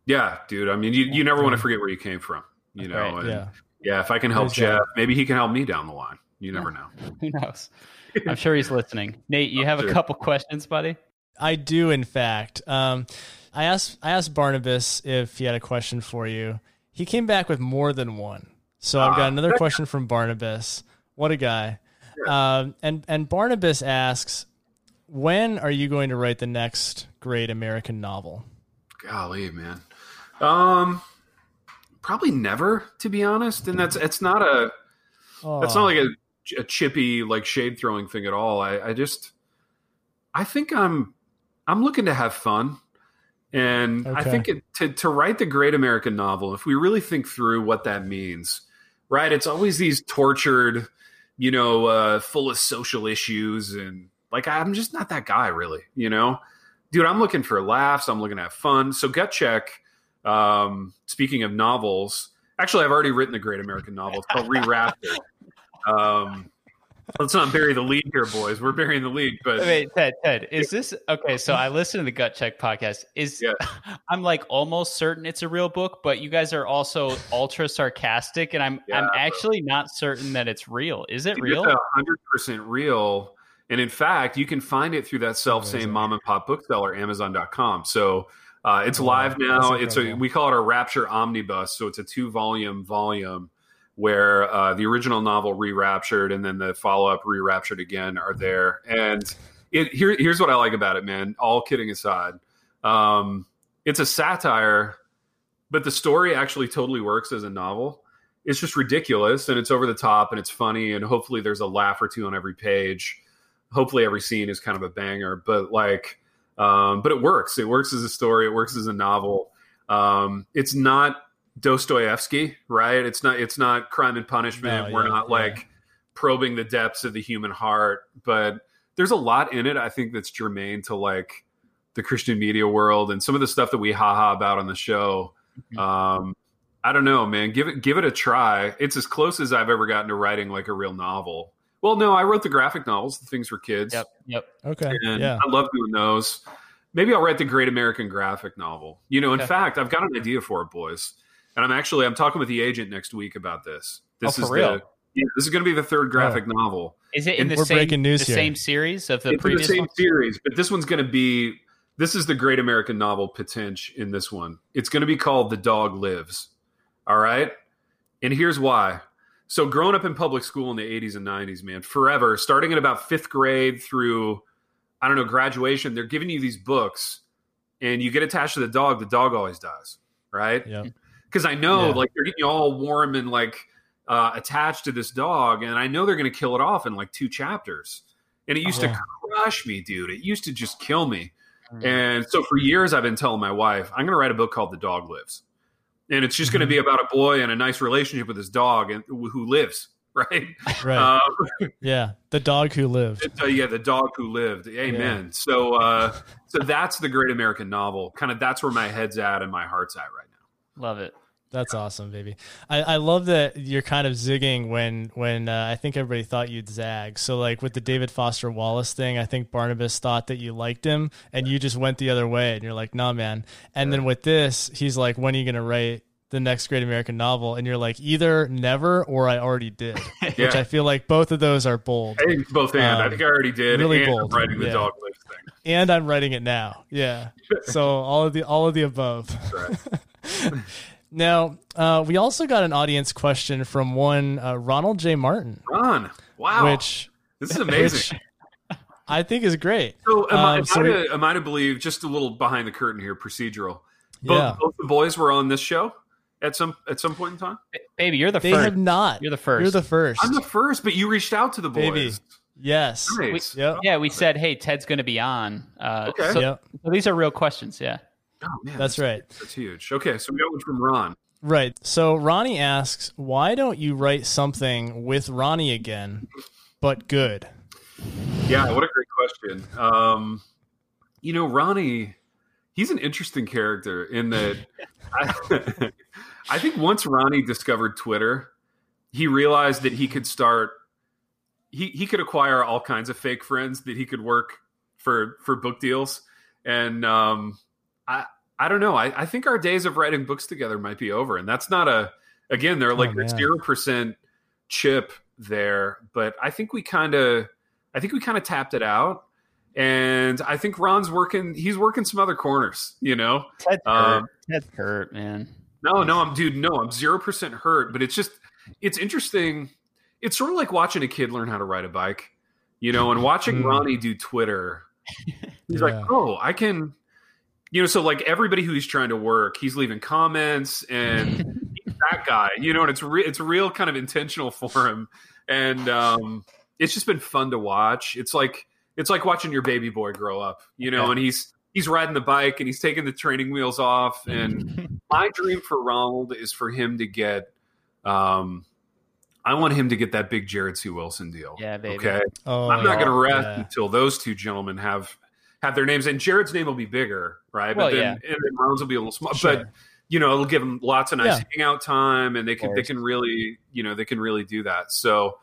Yeah, dude. I mean, you, you never want to forget where you came from, you know. Right. And yeah. Yeah. If I can help Jeff, maybe he can help me down the line. You never know. Who knows? I'm sure he's listening. Nate, you have sure. a couple questions, buddy. I do, in fact. Um, I asked I asked Barnabas if he had a question for you. He came back with more than one. So I've got ah. another question from Barnabas. What a guy! Um, and and Barnabas asks, when are you going to write the next great American novel? Golly, man. Um, probably never, to be honest. And that's it's not a oh. that's not like a, a chippy like shade throwing thing at all. I, I just I think I'm I'm looking to have fun. And okay. I think it, to to write the great American novel, if we really think through what that means, right? It's always these tortured, you know, uh, full of social issues and like I'm just not that guy, really. You know, dude, I'm looking for laughs. I'm looking to have fun. So gut check. Um, speaking of novels, actually, I've already written the great American novel. It's called Re-Raptured. Um, Let's not bury the lead here, boys. We're burying the lead, but Wait, Ted, Ted, is this okay? So I listened to the Gut Check podcast. Is Yeah. I'm like almost certain it's a real book, but you guys are also ultra sarcastic, and I'm I'm Yeah. actually not certain that it's real. Is it real? Hundred percent real. And in fact, you can find it through that self same mom and pop bookseller, Amazon.com. So uh, it's live now. It's a we call it a Rapture Omnibus. So it's a two volume volume where uh, the original novel re-raptured and then the follow up re-raptured again are there. And it, here, here's what I like about it, man. All kidding aside, um, it's a satire, but the story actually totally works as a novel it's just ridiculous and it's over the top and it's funny and hopefully there's a laugh or two on every page hopefully every scene is kind of a banger but like um but it works it works as a story it works as a novel um it's not dostoevsky right it's not it's not crime and punishment No, we're yeah, not yeah. like probing the depths of the human heart but there's a lot in it i think that's germane to like the christian media world and some of the stuff that we haha about on the show Mhm. um I don't know, man. Give it give it a try. It's as close as I've ever gotten to writing like a real novel. Well, no, I wrote the graphic novels, the things for kids. Yep, yep. Okay. And Yeah. I love doing those. Maybe I'll write the Great American Graphic Novel. You know, in Okay. fact, I've got an idea for it, boys. And I'm actually I'm talking with the agent next week about this. This Oh, is for real? the yeah, this is going to be the third graphic novel. Is it in And the we're same breaking news the here. same series of the it's in the previous same one? series, but this one's going to be this is the Great American Novel potential in this one. It's going to be called The Dog Lives. All right, and here's why. So, growing up in public school in the 80s and 90s, man, forever, starting in about fifth grade through, I don't know, graduation, they're giving you these books, and you get attached to the dog. The dog always dies, right? yeah because I know Yeah. like they're getting you all warm and like uh, attached to this dog, and I know they're going to kill it off in like two chapters. And it used Yeah. to crush me, dude. It used to just kill me. Mhm. And so for years, I've been telling my wife, I'm going to write a book called The Dog Lives, and it's just going to be about a boy and a nice relationship with his dog and who lives, right? Right. Um, yeah. The dog who lived. uh, yeah, the dog who lived. Amen. So, uh, so that's the great American novel. Kind of that's where my head's at and my heart's at right now. Love it. That's awesome, baby. I, I love that you're kind of zigging when when uh, I think everybody thought you'd zag. So like with the David Foster Wallace thing, I think Barnabas thought that you liked him, and you just went the other way, and you're like, nah, man. And then with this, he's like, when are you gonna write the next great American novel? And you're like, either never or I already did. Which I feel like both of those are bold. I think both and. I Um, think I already did. really and I'm bold, writing the yeah. dog lives thing. And I'm writing it now. Yeah. So all of the all of the above. Right. Now, uh, we also got an audience question from one uh, Ronald J. Martin, Ron, wow, which this is amazing. which I think is great. so, am, I, um, am, so I to, am I to believe just a little behind the curtain here, procedural? Both, Yeah. both the boys were on this show at some at some point in time. Baby, you're the They first. have not. You're the first. You're the first. I'm the first, but you reached out to the boys. Baby. yes. Nice. Yep. yeah, we said, hey, Ted's going to be on. Uh, Okay. So, Yep. so these are real questions. Yeah. Oh man, That's right. That's huge. Okay, so we got one from Ron. Right. So Ronnie asks, why don't you write something with Ronnie again, but good? Yeah, what a great question. Um, you know, Ronnie, he's an interesting character in that I, I think once Ronnie discovered Twitter, he realized that he could start he he could acquire all kinds of fake friends that he could work for for book deals. And um I I don't know. I, I think our days of writing books together might be over. And that's not a again, they're like Oh, man. zero percent chip there, but I think we kind of I think we kind of tapped it out. And I think Ron's working he's working some other corners, you know. Ted's Um, hurt. Hurt, man. No, no, I'm dude, no, I'm zero percent hurt, but it's just it's interesting. It's sort of like watching a kid learn how to ride a bike, you know, and watching Mm. Ronnie do Twitter. He's Yeah. like, oh, I can, you know, so like everybody who he's trying to work, he's leaving comments and he's that guy, you know, and it's re- it's real kind of intentional for him, and um, it's just been fun to watch. It's like it's like watching your baby boy grow up, you know, Yeah. and he's he's riding the bike and he's taking the training wheels off and my dream for Ronald is for him to get um I want him to get that big Jared C. Wilson deal. Yeah, baby. Okay. Oh, I'm not gonna rest Yeah. until those two gentlemen have have their names and Jared's name will be bigger, right? Well, but then yeah. and then Ronald's will be a little small. Sure. But you know, it'll give them lots of nice Yeah. hangout time and they can they can really, you know, they can really do that. So.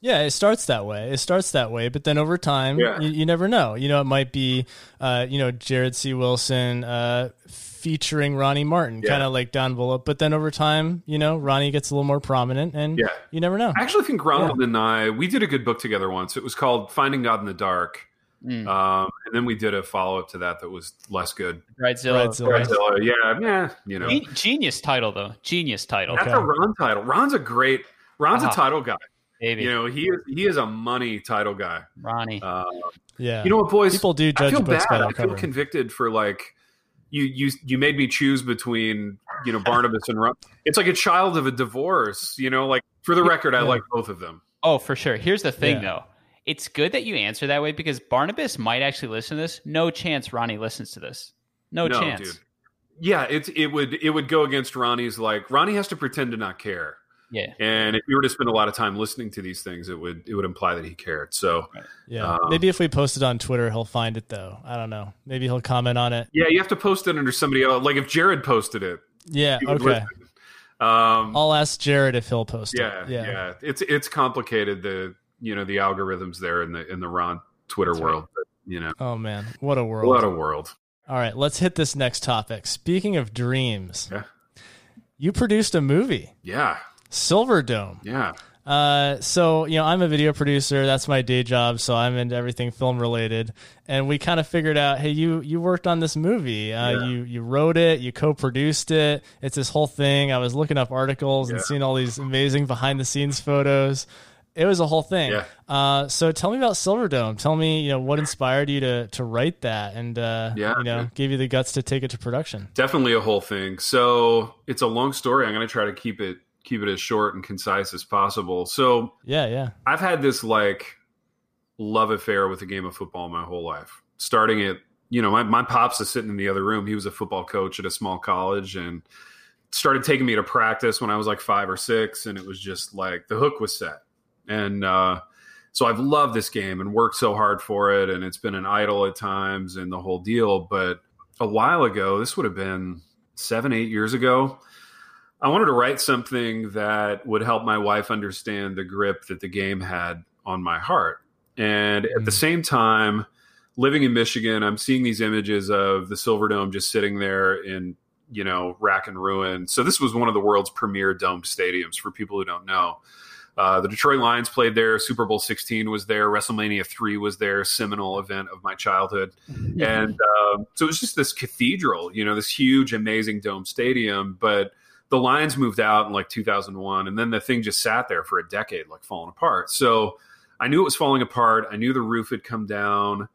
Yeah, it starts that way. It starts that way, but then over time, Yeah. you, you never know. You know, it might be, uh, you know, Jared C. Wilson uh, featuring Ronnie Martin, Yeah. kind of like Don Bullock. But then over time, you know, Ronnie gets a little more prominent, and Yeah. you never know. I actually think Ronald and I we did a good book together once. It was called Finding God in the Dark, Mm. um, and then we did a follow up to that that was less good. Bridezilla. Bridezilla. So, yeah, yeah, you know, Genius title though. Genius title, that's Okay. a Ron title. Ron's a great. Ron's Ah. a title guy. baby. You know, he is he is a money title guy. Ronnie. Uh, Yeah, you know what, boys? people do judge I feel books bad. by I feel cover. convicted for like you you you made me choose between you know Barnabas and Ron. It's like a child of a divorce. You know, like for the record, I Yeah. like both of them. Oh, for sure. Here's the thing, Yeah. though. It's good that you answer that way because Barnabas might actually listen to this. No chance Ronnie listens to this. No, No, chance. dude. Yeah, it's it would it would go against Ronnie's like Ronnie has to pretend to not care. Yeah. And if you were to spend a lot of time listening to these things, it would it would imply that he cared. So yeah. um, Maybe if we post it on Twitter, he'll find it though. I don't know. Maybe he'll comment on it. yeah, you have to post it under somebody else. Like if Jared posted it, Yeah. Okay. listen. Um, I'll ask Jared if he'll post yeah, it. yeah, It's it's complicated the you know the algorithms there in the in the Ron Twitter That's right. world. But, you know, Oh man, what a world! What a world. All right, let's hit this next topic. Speaking of dreams, Yeah. you produced a movie, Yeah, Silver Dome. yeah, Uh, so you know, I'm a video producer. That's my day job. So I'm into everything film related. And we kind of figured out, hey, you you worked on this movie. Uh, Yeah. You you wrote it. You co-produced it. It's this whole thing. I was looking up articles and seeing all these amazing behind the scenes photos. It was a whole thing. Yeah. Uh, so tell me about Silver Dome. Tell me, you know, what inspired you to to write that, and uh, Yeah. you know, gave you the guts to take it to production. definitely a whole thing. So it's a long story. I'm going to try to keep it keep it as short and concise as possible. So Yeah, yeah. I've had this like love affair with the game of football my whole life. Starting at, you know, my, my pops is sitting in the other room. He was a football coach at a small college and started taking me to practice when I was like five or six. And it was just like the hook was set. And uh, so I've loved this game and worked so hard for it. And it's been an idol at times and the whole deal. But a while ago, this would have been seven, eight years ago, I wanted to write something that would help my wife understand the grip that the game had on my heart. And at the Mm. same time, living in Michigan, I'm seeing these images of the Silver Dome just sitting there in, you know, rack and ruin. So this was one of the world's premier domed stadiums for people who don't know. Uh, the Detroit Lions played there. Super Bowl 16 was there. WrestleMania 3 was there. Seminal event of my childhood. And um, so it was just this cathedral, you know, this huge, amazing dome stadium. But the Lions moved out in like 2001, and then the thing just sat there for a decade, like falling apart. So I knew it was falling apart. I knew the roof had come down.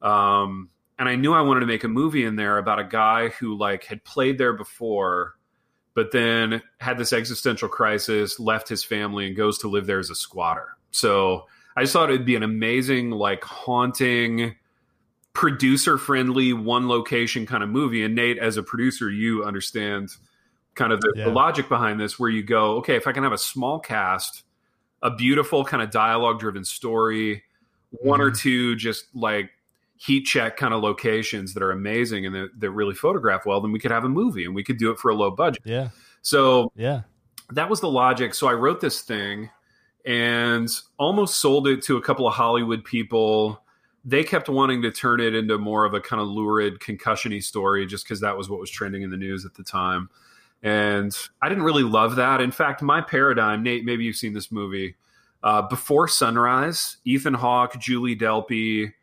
Um, and I knew I wanted to make a movie in there about a guy who like had played there before, but then had this existential crisis, left his family, and goes to live there as a squatter. So I just thought it'd be an amazing, like haunting, producer friendly, one location kind of movie. And Nate, as a producer, you understand kind of the, Yeah. the logic behind this, where you go, okay, if I can have a small cast, a beautiful kind of dialogue driven story, one or mm-hmm. two just like heat check kind of locations that are amazing and that, that really photograph well, then we could have a movie and we could do it for a low budget. Yeah, So yeah. that was the logic. So I wrote this thing and almost sold it to a couple of Hollywood people. They kept wanting to turn it into more of a kind of lurid concussion-y story just because that was what was trending in the news at the time. And I didn't really love that. In fact, my paradigm, Nate, maybe you've seen this movie. Uh, Before Sunrise, Ethan Hawke, Julie Delpy,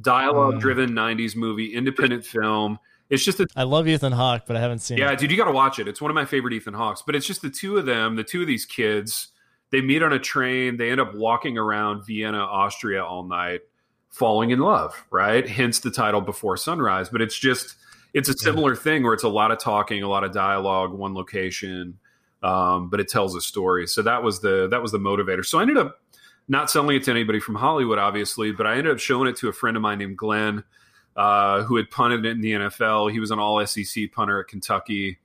dialogue driven 90s movie, independent film. It's just a I love Ethan Hawke, but I haven't seen yeah, it. dude, you got to watch it. It's one of my favorite Ethan Hawks. But it's just the two of them, the two of these kids. They meet on a train. They end up walking around Vienna, Austria all night, falling in love. Right? Hence the title Before Sunrise. But it's just it's a similar thing where it's a lot of talking, a lot of dialogue, one location, um, but it tells a story. So that was the that was the motivator. So I ended up not selling it to anybody from Hollywood, obviously, but I ended up showing it to a friend of mine named Glenn, uh, who had punted it in the NFL. He was an all SEC punter at Kentucky,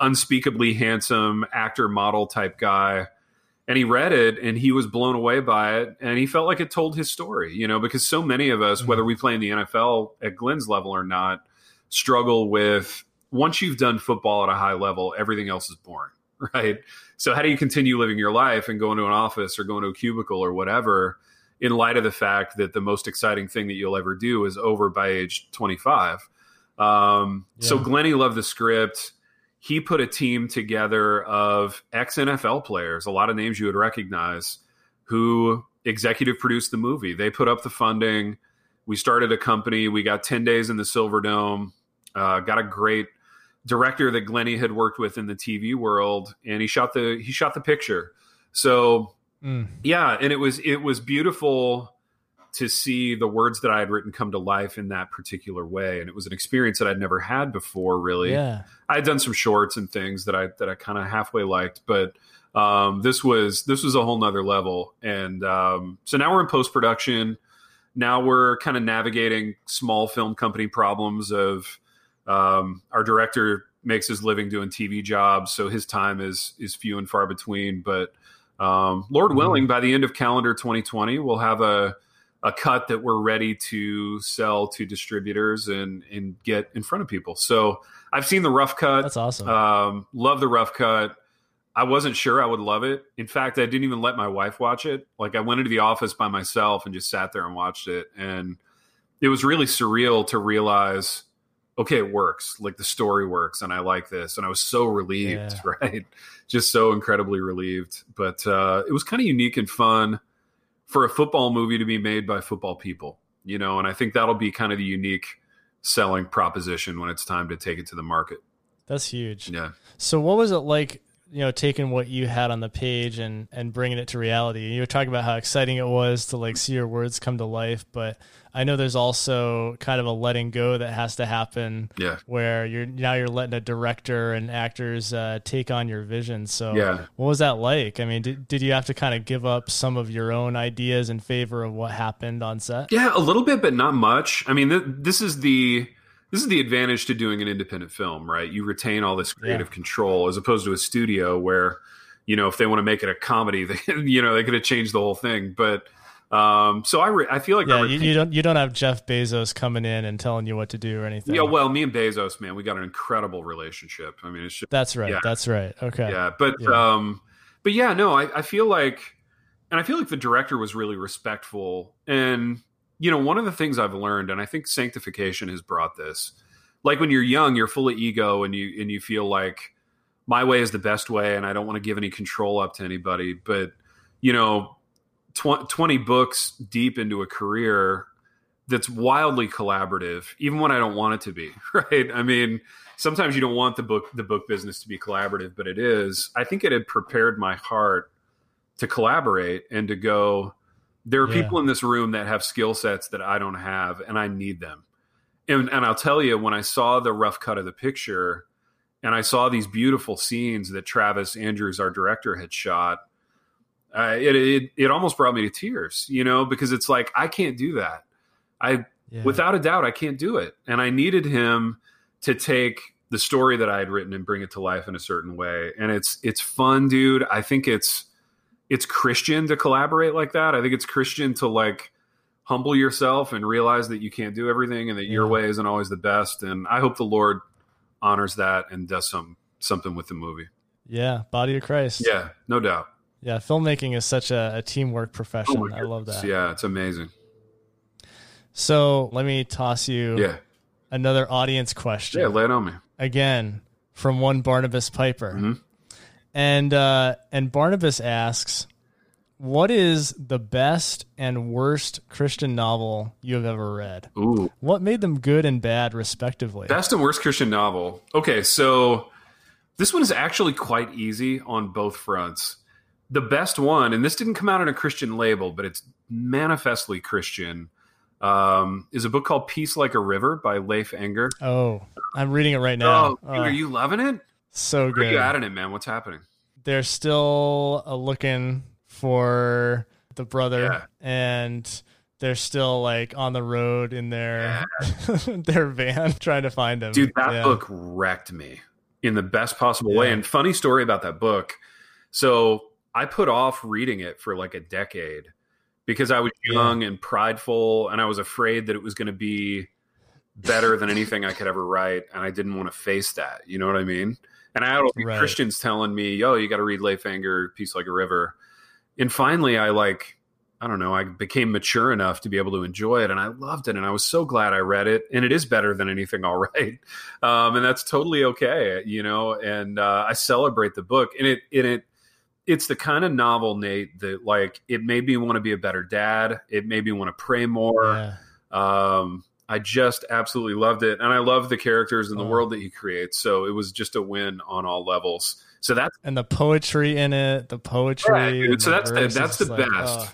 unspeakably handsome actor model type guy. And he read it and he was blown away by it. And he felt like it told his story, you know, because so many of us, whether we play in the NFL at Glenn's level or not, struggle with once you've done football at a high level, everything else is boring. right? So how do you continue living your life and going to an office or going to a cubicle or whatever in light of the fact that the most exciting thing that you'll ever do is over by age 25? Um, yeah. So Glennie loved the script. He put a team together of ex NFL players, a lot of names you would recognize, who executive produced the movie. They put up the funding. We started a company. We got 10 days in the Silver Dome. Uh, got a great director that Glennie had worked with in the TV world, and he shot the he shot the picture. So mm. yeah, and it was it was beautiful to see the words that I had written come to life in that particular way, and it was an experience that I'd never had before. Really, yeah. I had done some shorts and things that I that I kind of halfway liked, but um, this was this was a whole nother level. And um, so now we're in post production. Now we're kind of navigating small film company problems of um, our director makes his living doing TV jobs, so his time is is few and far between. But um, Lord mm-hmm. willing, by the end of calendar 2020, we'll have a a cut that we're ready to sell to distributors and and get in front of people. So I've seen the rough cut. That's awesome. Um, love the rough cut. I wasn't sure I would love it. In fact, I didn't even let my wife watch it. Like I went into the office by myself and just sat there and watched it, and it was really surreal to realize okay, it works. Like the story works, and I like this. And I was so relieved, yeah. right? Just so incredibly relieved. But uh, it was kind of unique and fun for a football movie to be made by football people, you know. And I think that'll be kind of the unique selling proposition when it's time to take it to the market. That's huge. Yeah. So, what was it like you know taking what you had on the page and and bringing it to reality you were talking about how exciting it was to like see your words come to life but i know there's also kind of a letting go that has to happen yeah where you're now you're letting a director and actors uh, take on your vision so yeah what was that like i mean did, did you have to kind of give up some of your own ideas in favor of what happened on set yeah a little bit but not much i mean th- this is the this is the advantage to doing an independent film, right? You retain all this creative yeah. control as opposed to a studio where, you know, if they want to make it a comedy, they, you know, they could have changed the whole thing. But um, so I, re- I feel like yeah, you, you, don't you don't have Jeff Bezos coming in and telling you what to do or anything. Yeah, well, me and Bezos, man, we got an incredible relationship. I mean, it's just that's right, yeah. that's right. Okay, yeah, but yeah. um, but yeah, no, I, I feel like, and I feel like the director was really respectful and you know, one of the things I've learned, and I think sanctification has brought this, like when you're young, you're full of ego and you and you feel like my way is the best way and I don't want to give any control up to anybody. But, you know, tw- 20 books deep into a career that's wildly collaborative, even when I don't want it to be, right? I mean, sometimes you don't want the book the book business to be collaborative, but it is. I think it had prepared my heart to collaborate and to go, there are yeah. people in this room that have skill sets that I don't have, and I need them. And, and I'll tell you, when I saw the rough cut of the picture, and I saw these beautiful scenes that Travis Andrews, our director, had shot, uh, it, it it almost brought me to tears, you know, because it's like I can't do that. I yeah. without a doubt I can't do it, and I needed him to take the story that I had written and bring it to life in a certain way. And it's it's fun, dude. I think it's it's Christian to collaborate like that. I think it's Christian to like humble yourself and realize that you can't do everything and that yeah. your way isn't always the best. And I hope the Lord honors that and does some something with the movie. Yeah, body of Christ. Yeah, no doubt. Yeah, filmmaking is such a, a teamwork profession. Oh I love that. Yeah, it's amazing. So let me toss you yeah. another audience question. Yeah, lay it on me. Again, from one Barnabas Piper. Mm-hmm. And uh, and Barnabas asks, "What is the best and worst Christian novel you have ever read? Ooh. What made them good and bad, respectively?" Best and worst Christian novel. Okay, so this one is actually quite easy on both fronts. The best one, and this didn't come out in a Christian label, but it's manifestly Christian. Um, is a book called Peace Like a River by Leif Enger. Oh, I'm reading it right now. Oh, are you loving it? So good. Where are you adding it, man? What's happening? They're still uh, looking for the brother, yeah. and they're still like on the road in their yeah. their van trying to find him. Dude, that yeah. book wrecked me in the best possible way. And funny story about that book. So I put off reading it for like a decade because I was young and prideful, and I was afraid that it was going to be better than anything I could ever write, and I didn't want to face that. You know what I mean? And I had all these Right. Christians telling me, "Yo, you got to read Leif Enger, Peace Like a River," and finally, I like. I don't know. I became mature enough to be able to enjoy it, and I loved it, and I was so glad I read it. And it is better than anything I'll write, um, and that's totally okay, you know. And uh, I celebrate the book, and it, and it, it's the kind of novel, Nate, that like it made me want to be a better dad. It made me want to pray more. Yeah. Um, I just absolutely loved it, and I love the characters and the Oh. world that he creates. So it was just a win on all levels. So that's And the poetry in it, the poetry. Right. So the that's the- that's the like, best. oh.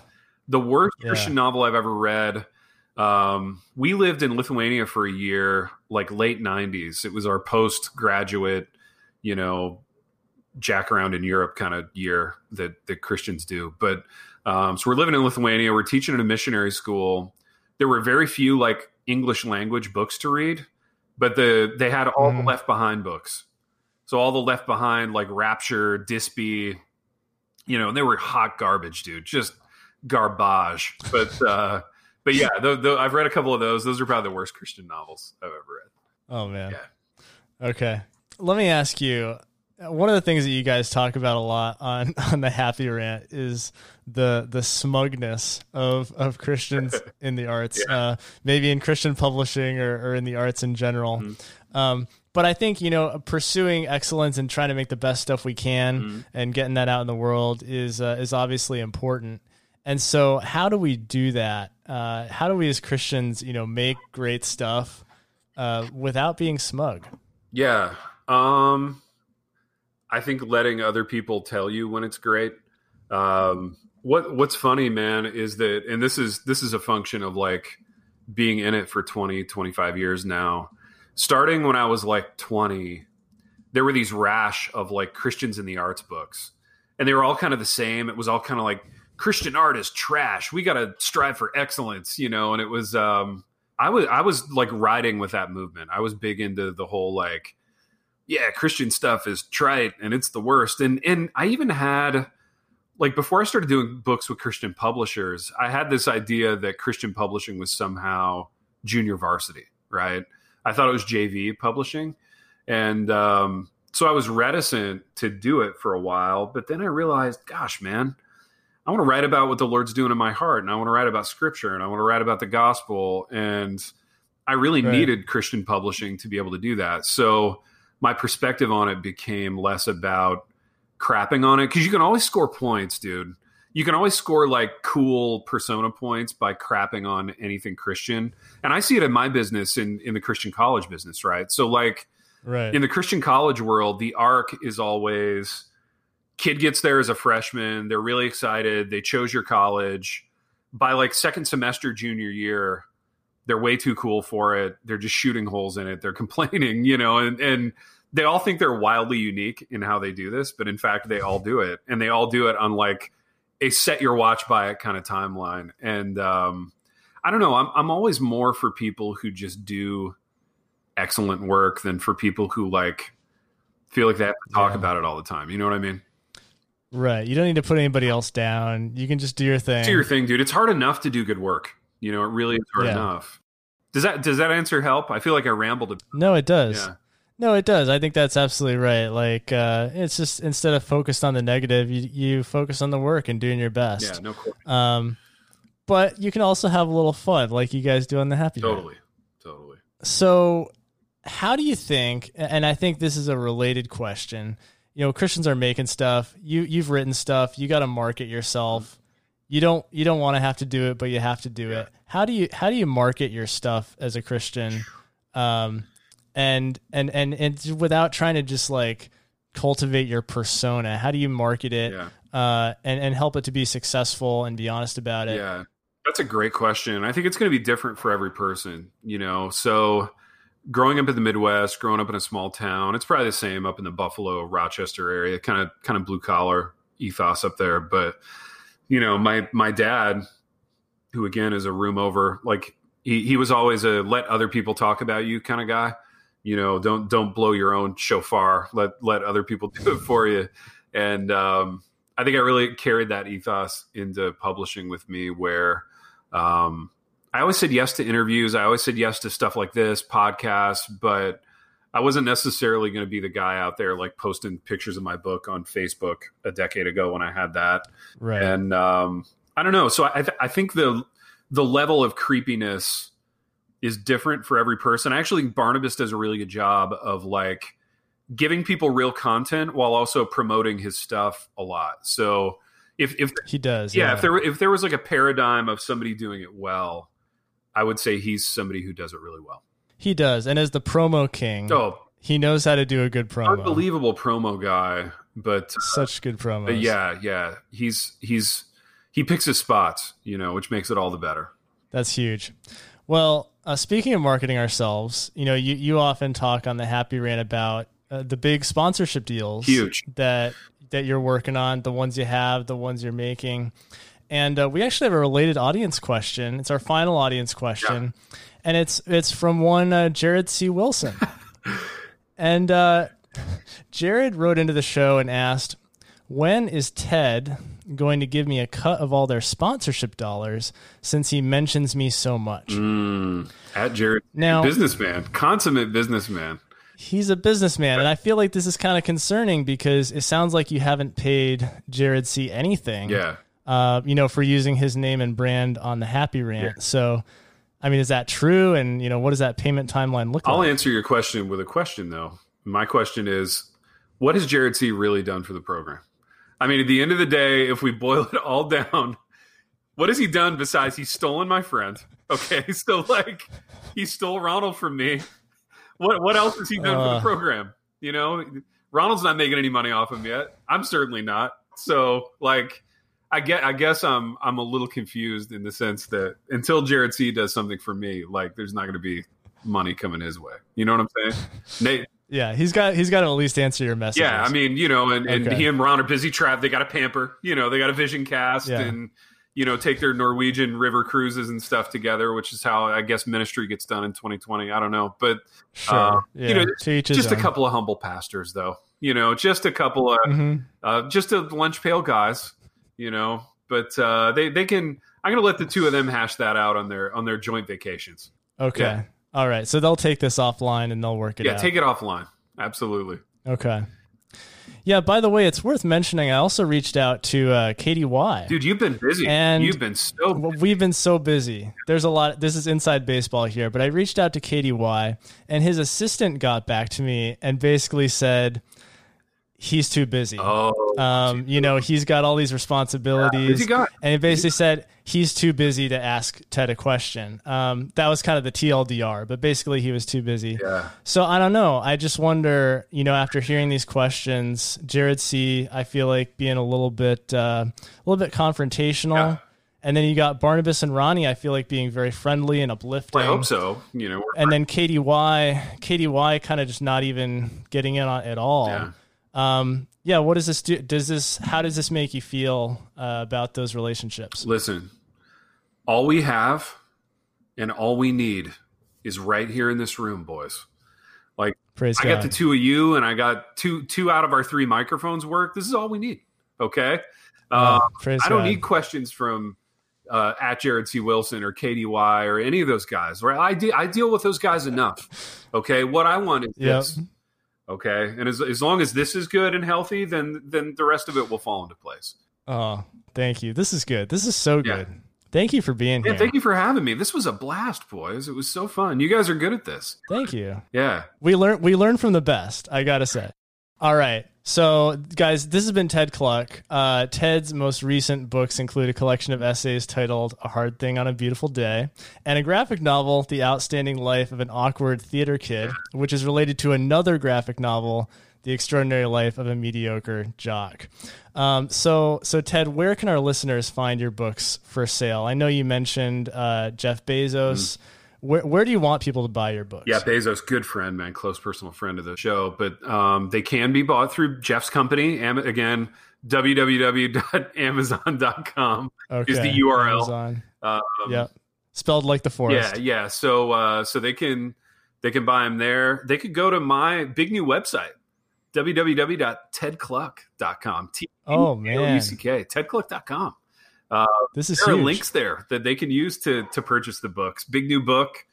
the worst Yeah. Christian novel I've ever read. Um, we lived in Lithuania for a year, like late '90s. It was our postgraduate, you know, jack around in Europe kind of year that that Christians do. But um, so we're living in Lithuania. We're teaching in a missionary school. There were very few like English language books to read, but the they had all Mhm. the Left Behind books. So all the Left Behind, like Rapture, Dispy, you know, and they were hot garbage, dude. Just garbage. But uh, but yeah, the, the, I've read a couple of those. Those are probably the worst Christian novels I've ever read. Oh man. Okay. Let me ask you. One of the things that you guys talk about a lot on on the Happy Rant is the the smugness of of Christians in the arts, uh, maybe in Christian publishing or, or in the arts in general. Mm-hmm. Um, but I think you know pursuing excellence and trying to make the best stuff we can Mm-hmm. and getting that out in the world is uh, is obviously important. And so, how do we do that? Uh, how do we as Christians, you know, make great stuff uh, without being smug? Yeah. Um I think letting other people tell you when it's great. Um what what's funny, man, is that and this is this is a function of like being in it for 20, 25 years now. Starting when I was like 20, there were these rash of like Christians in the arts books. And they were all kind of the same. It was all kind of like Christian art is trash. We got to strive for excellence, you know, and it was um I was I was like riding with that movement. I was big into the whole like, yeah, Christian stuff is trite and it's the worst. And and I even had like before I started doing books with Christian publishers, I had this idea that Christian publishing was somehow junior varsity, right? I thought it was JV publishing. And um, so I was reticent to do it for a while, but then I realized, gosh, man, I want to write about what the Lord's doing in my heart, and I want to write about Scripture, and I want to write about the gospel, and I really Right. needed Christian publishing to be able to do that. So my perspective on it became less about crapping on it because you can always score points, dude. You can always score like cool persona points by crapping on anything Christian, and I see it in my business in in the Christian college business, right? So like Right. in the Christian college world, the arc is always kid gets there as a freshman. They're really excited. They chose your college. By like second semester, junior year, they're way too cool for it. They're just shooting holes in it. They're complaining, you know, and, and they all think they're wildly unique in how they do this, but in fact, they all do it. And they all do it on like a set your watch by it kind of timeline. And um, I don't know. I'm, I'm always more for people who just do excellent work than for people who like feel like they have to talk Yeah. about it all the time. You know what I mean? Right. You don't need to put anybody else down. You can just do your thing. Do your thing, dude. It's hard enough to do good work. You know, it really is hard Yeah. enough. Does that does that answer help? I feel like I rambled a no, it does. Yeah. No, it does. I think that's absolutely right. Like, uh, it's just instead of focused on the negative, you you focus on the work and doing your best. Yeah, no question. Um, but you can also have a little fun, like you guys do on the Happy. Totally. Totally. So, how do you think? And I think this is a related question. You know, Christians are making stuff. You you've written stuff. You got to market yourself. You don't you don't want to have to do it, but you have to do Yeah. it. How do you how do you market your stuff as a Christian? Um, and and and and without trying to just like cultivate your persona, how do you market it? Yeah. Uh, and and help it to be successful and be honest about it. Yeah. That's a great question. I think it's going to be different for every person, you know. So, growing up in the Midwest, growing up in a small town, it's probably the same up in the Buffalo, Rochester area, kind of kind of blue collar ethos up there, but you know, my my dad who again is a room over, like he he was always a let other people talk about you kind of guy. You know, don't don't blow your own shofar. Let let other people do it for you. And um I think I really carried that ethos into publishing with me where um, I always said yes to interviews. I always said yes to stuff like this, podcasts, but I wasn't necessarily going to be the guy out there like posting pictures of my book on Facebook a decade ago when I had that. Right. And um, I don't know. So I, th- I think the the level of creepiness is different for every person. I Actually, think Barnabas does a really good job of like giving people real content while also promoting his stuff a lot. So if if he does, yeah, if there if there was like a paradigm of somebody doing it well, I would say he's somebody who does it really well. He does, and as the promo king, Oh, he knows how to do a good promo. unbelievable promo guy, but uh, Such good promos. but yeah, yeah, he's he's he picks his spots, you know, which makes it all the better. That's huge. Well, uh, speaking of marketing ourselves, you know, you, you often talk on the Happy Rant about uh, the big sponsorship deals, Huge. that that you're working on, the ones you have, the ones you're making, and uh, we actually have a related audience question. It's our final audience question, and it's it's from one uh, Jared C. Wilson, and uh, Jared wrote into the show and asked, "When is Ted?" Going to give me a cut of all their sponsorship dollars since he mentions me so much. Mm, at Jared, Now- businessman, consummate businessman. He's a businessman, and I feel like this is kind of concerning because it sounds like you haven't paid Jared C anything. Yeah, Uh, you know, for using his name and brand on the Happy Rant. So, I mean, is that true? And you know, what does that payment timeline look like? I'll answer your question with a question though. My question is, what has Jared C really done for the program? I mean, at the end of the day, if we boil it all down, what has he done besides he's stolen my friend? Okay, so like he stole Ronald from me. What what else has he done for Uh. the program? You know, Ronald's not making any money off him yet. I'm certainly not. So like I get I guess I'm I'm a little confused in the sense that until Jared C does something for me, like there's not going to be money coming his way. You know what I'm saying? Nate, yeah, he's got he's got to at least answer your message. yeah, I mean, you know, and, and Okay. he and Ron are busy trapped. They got a pamper, you know, they got a vision cast Yeah. and you know, take their Norwegian river cruises and stuff together, which is how I guess ministry gets done in 2020. I don't know, but sure. uh, yeah. you know, just a couple of humble pastors, though. You know, just a couple of Mhm. uh, just a lunch pail guys. You know, but uh, they they can. I'm going to let the two of them hash that out on their on their joint vacations. Okay. Yeah. All right. So they'll take this offline and they'll work it Yeah, out. take it offline. Absolutely. okay. Yeah. By the way, it's worth mentioning. I also reached out to uh, KDY. Dude, you've been busy. And- you've been so Well, we've been so busy. There's a lot. This is inside baseball here, but I reached out to KDY, and his assistant got back to me and basically said he's too busy. Oh, Um, you know, he's got all these responsibilities, guy. and he basically said he's too busy to ask Ted a question. Um, that was kind of the TLDR, but basically he was too busy. yeah. So I don't know. I just wonder, you know, after hearing these questions, Jared C. I feel like being a little bit, uh, a little bit confrontational, Yeah. and then you got Barnabas and Ronnie. I feel like being very friendly and uplifting. I hope so. You know, And then KDY, KDY, kind of just not even getting in on at all. Yeah. Um, yeah. What does this do? Does this? How does this make you feel uh, about those relationships? listen, all we have and all we need is right here in this room, boys. Like Praise I God. got the two of you, and I got two two out of our three microphones work. This is all we need. Okay. Uh, Oh, I don't God. need questions from uh, at Jared C. Wilson or KDY or any of those guys. Right? I de- I deal with those guys enough. Okay. What I want is Yep. this. Okay. And as, as long as this is good and healthy, then then the rest of it will fall into place. Oh, thank you. This is good. This is so Yeah. good. Thank you for being Yeah, here. thank you for having me. This was a blast, boys. It was so fun. You guys are good at this. Thank you. Yeah. We learn we learn from the best. I gotta say. All right. So, guys, this has been Ted Kluck. Uh, Ted's most recent books include a collection of essays titled A Hard Thing on a Beautiful Day and a graphic novel, The Outstanding Life of an Awkward Theater Kid, which is related to another graphic novel, The Extraordinary Life of a Mediocre Jock. Um, so, so Ted, where can our listeners find your books for sale? I know you mentioned uh, Jeff Bezos. Where, where do you want people to buy your books? Yeah, Bezos, good friend, man, close personal friend of the show. But um, they can be bought through Jeff's company. Am- again, www.amazon.com is the URL. Um, Yep. Spelled like the forest. Yeah, yeah. So, uh, so they can they can buy them there. They could go to my big new website, www.tedkluck.com. T Oh, man. U C K. Tedkluck.com. Uh, this is there huge. are links there that they can use to to purchase the books. Big new book,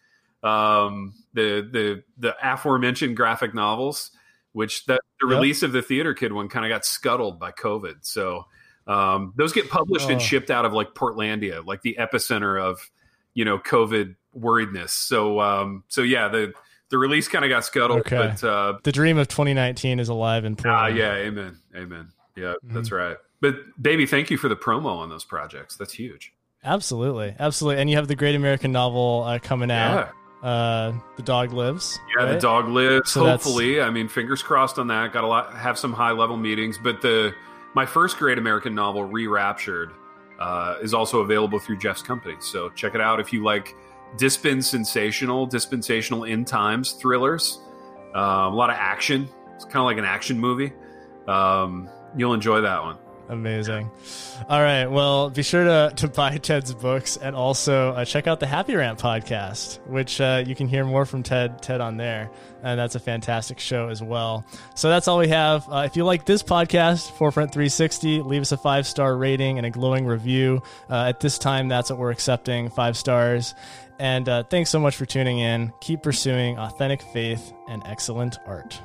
um, the the the aforementioned graphic novels, which that the Yep. release of the Theater Kid one kind of got scuttled by COVID. So um, those get published Oh. and shipped out of like Portlandia, like the epicenter of you know COVID worriedness. So um, so yeah, the the release kind of got scuttled, Okay. but uh, The dream of 2019 is alive in ah, yeah, amen, amen. Yeah, Mm-hmm. that's right. But baby, thank you for the promo on those projects. That's huge. Absolutely, absolutely. And you have the Great American Novel uh, coming out. Yeah. Uh, the dog lives. Yeah, the dog lives. So that's- hopefully, I mean, fingers crossed on that. Got a lot, have some high level meetings. But the my first great American novel, Re-Raptured, uh, is also available through Jeff's company. So check it out if you like dispensational, dispensational end times thrillers. Um, a lot of action. It's kind of like an action movie. Um, you'll enjoy that one. Amazing. All right. Well, be sure to, to buy Ted's books and also uh, check out the Happy Rant podcast, which uh, you can hear more from Ted Ted on there. And that's a fantastic show as well. So that's all we have. Uh, if you like this podcast, Forefront 360, leave us a five star rating and a glowing review. Uh, at this time, that's what we're accepting five stars. And uh, thanks so much for tuning in. Keep pursuing authentic faith and excellent art.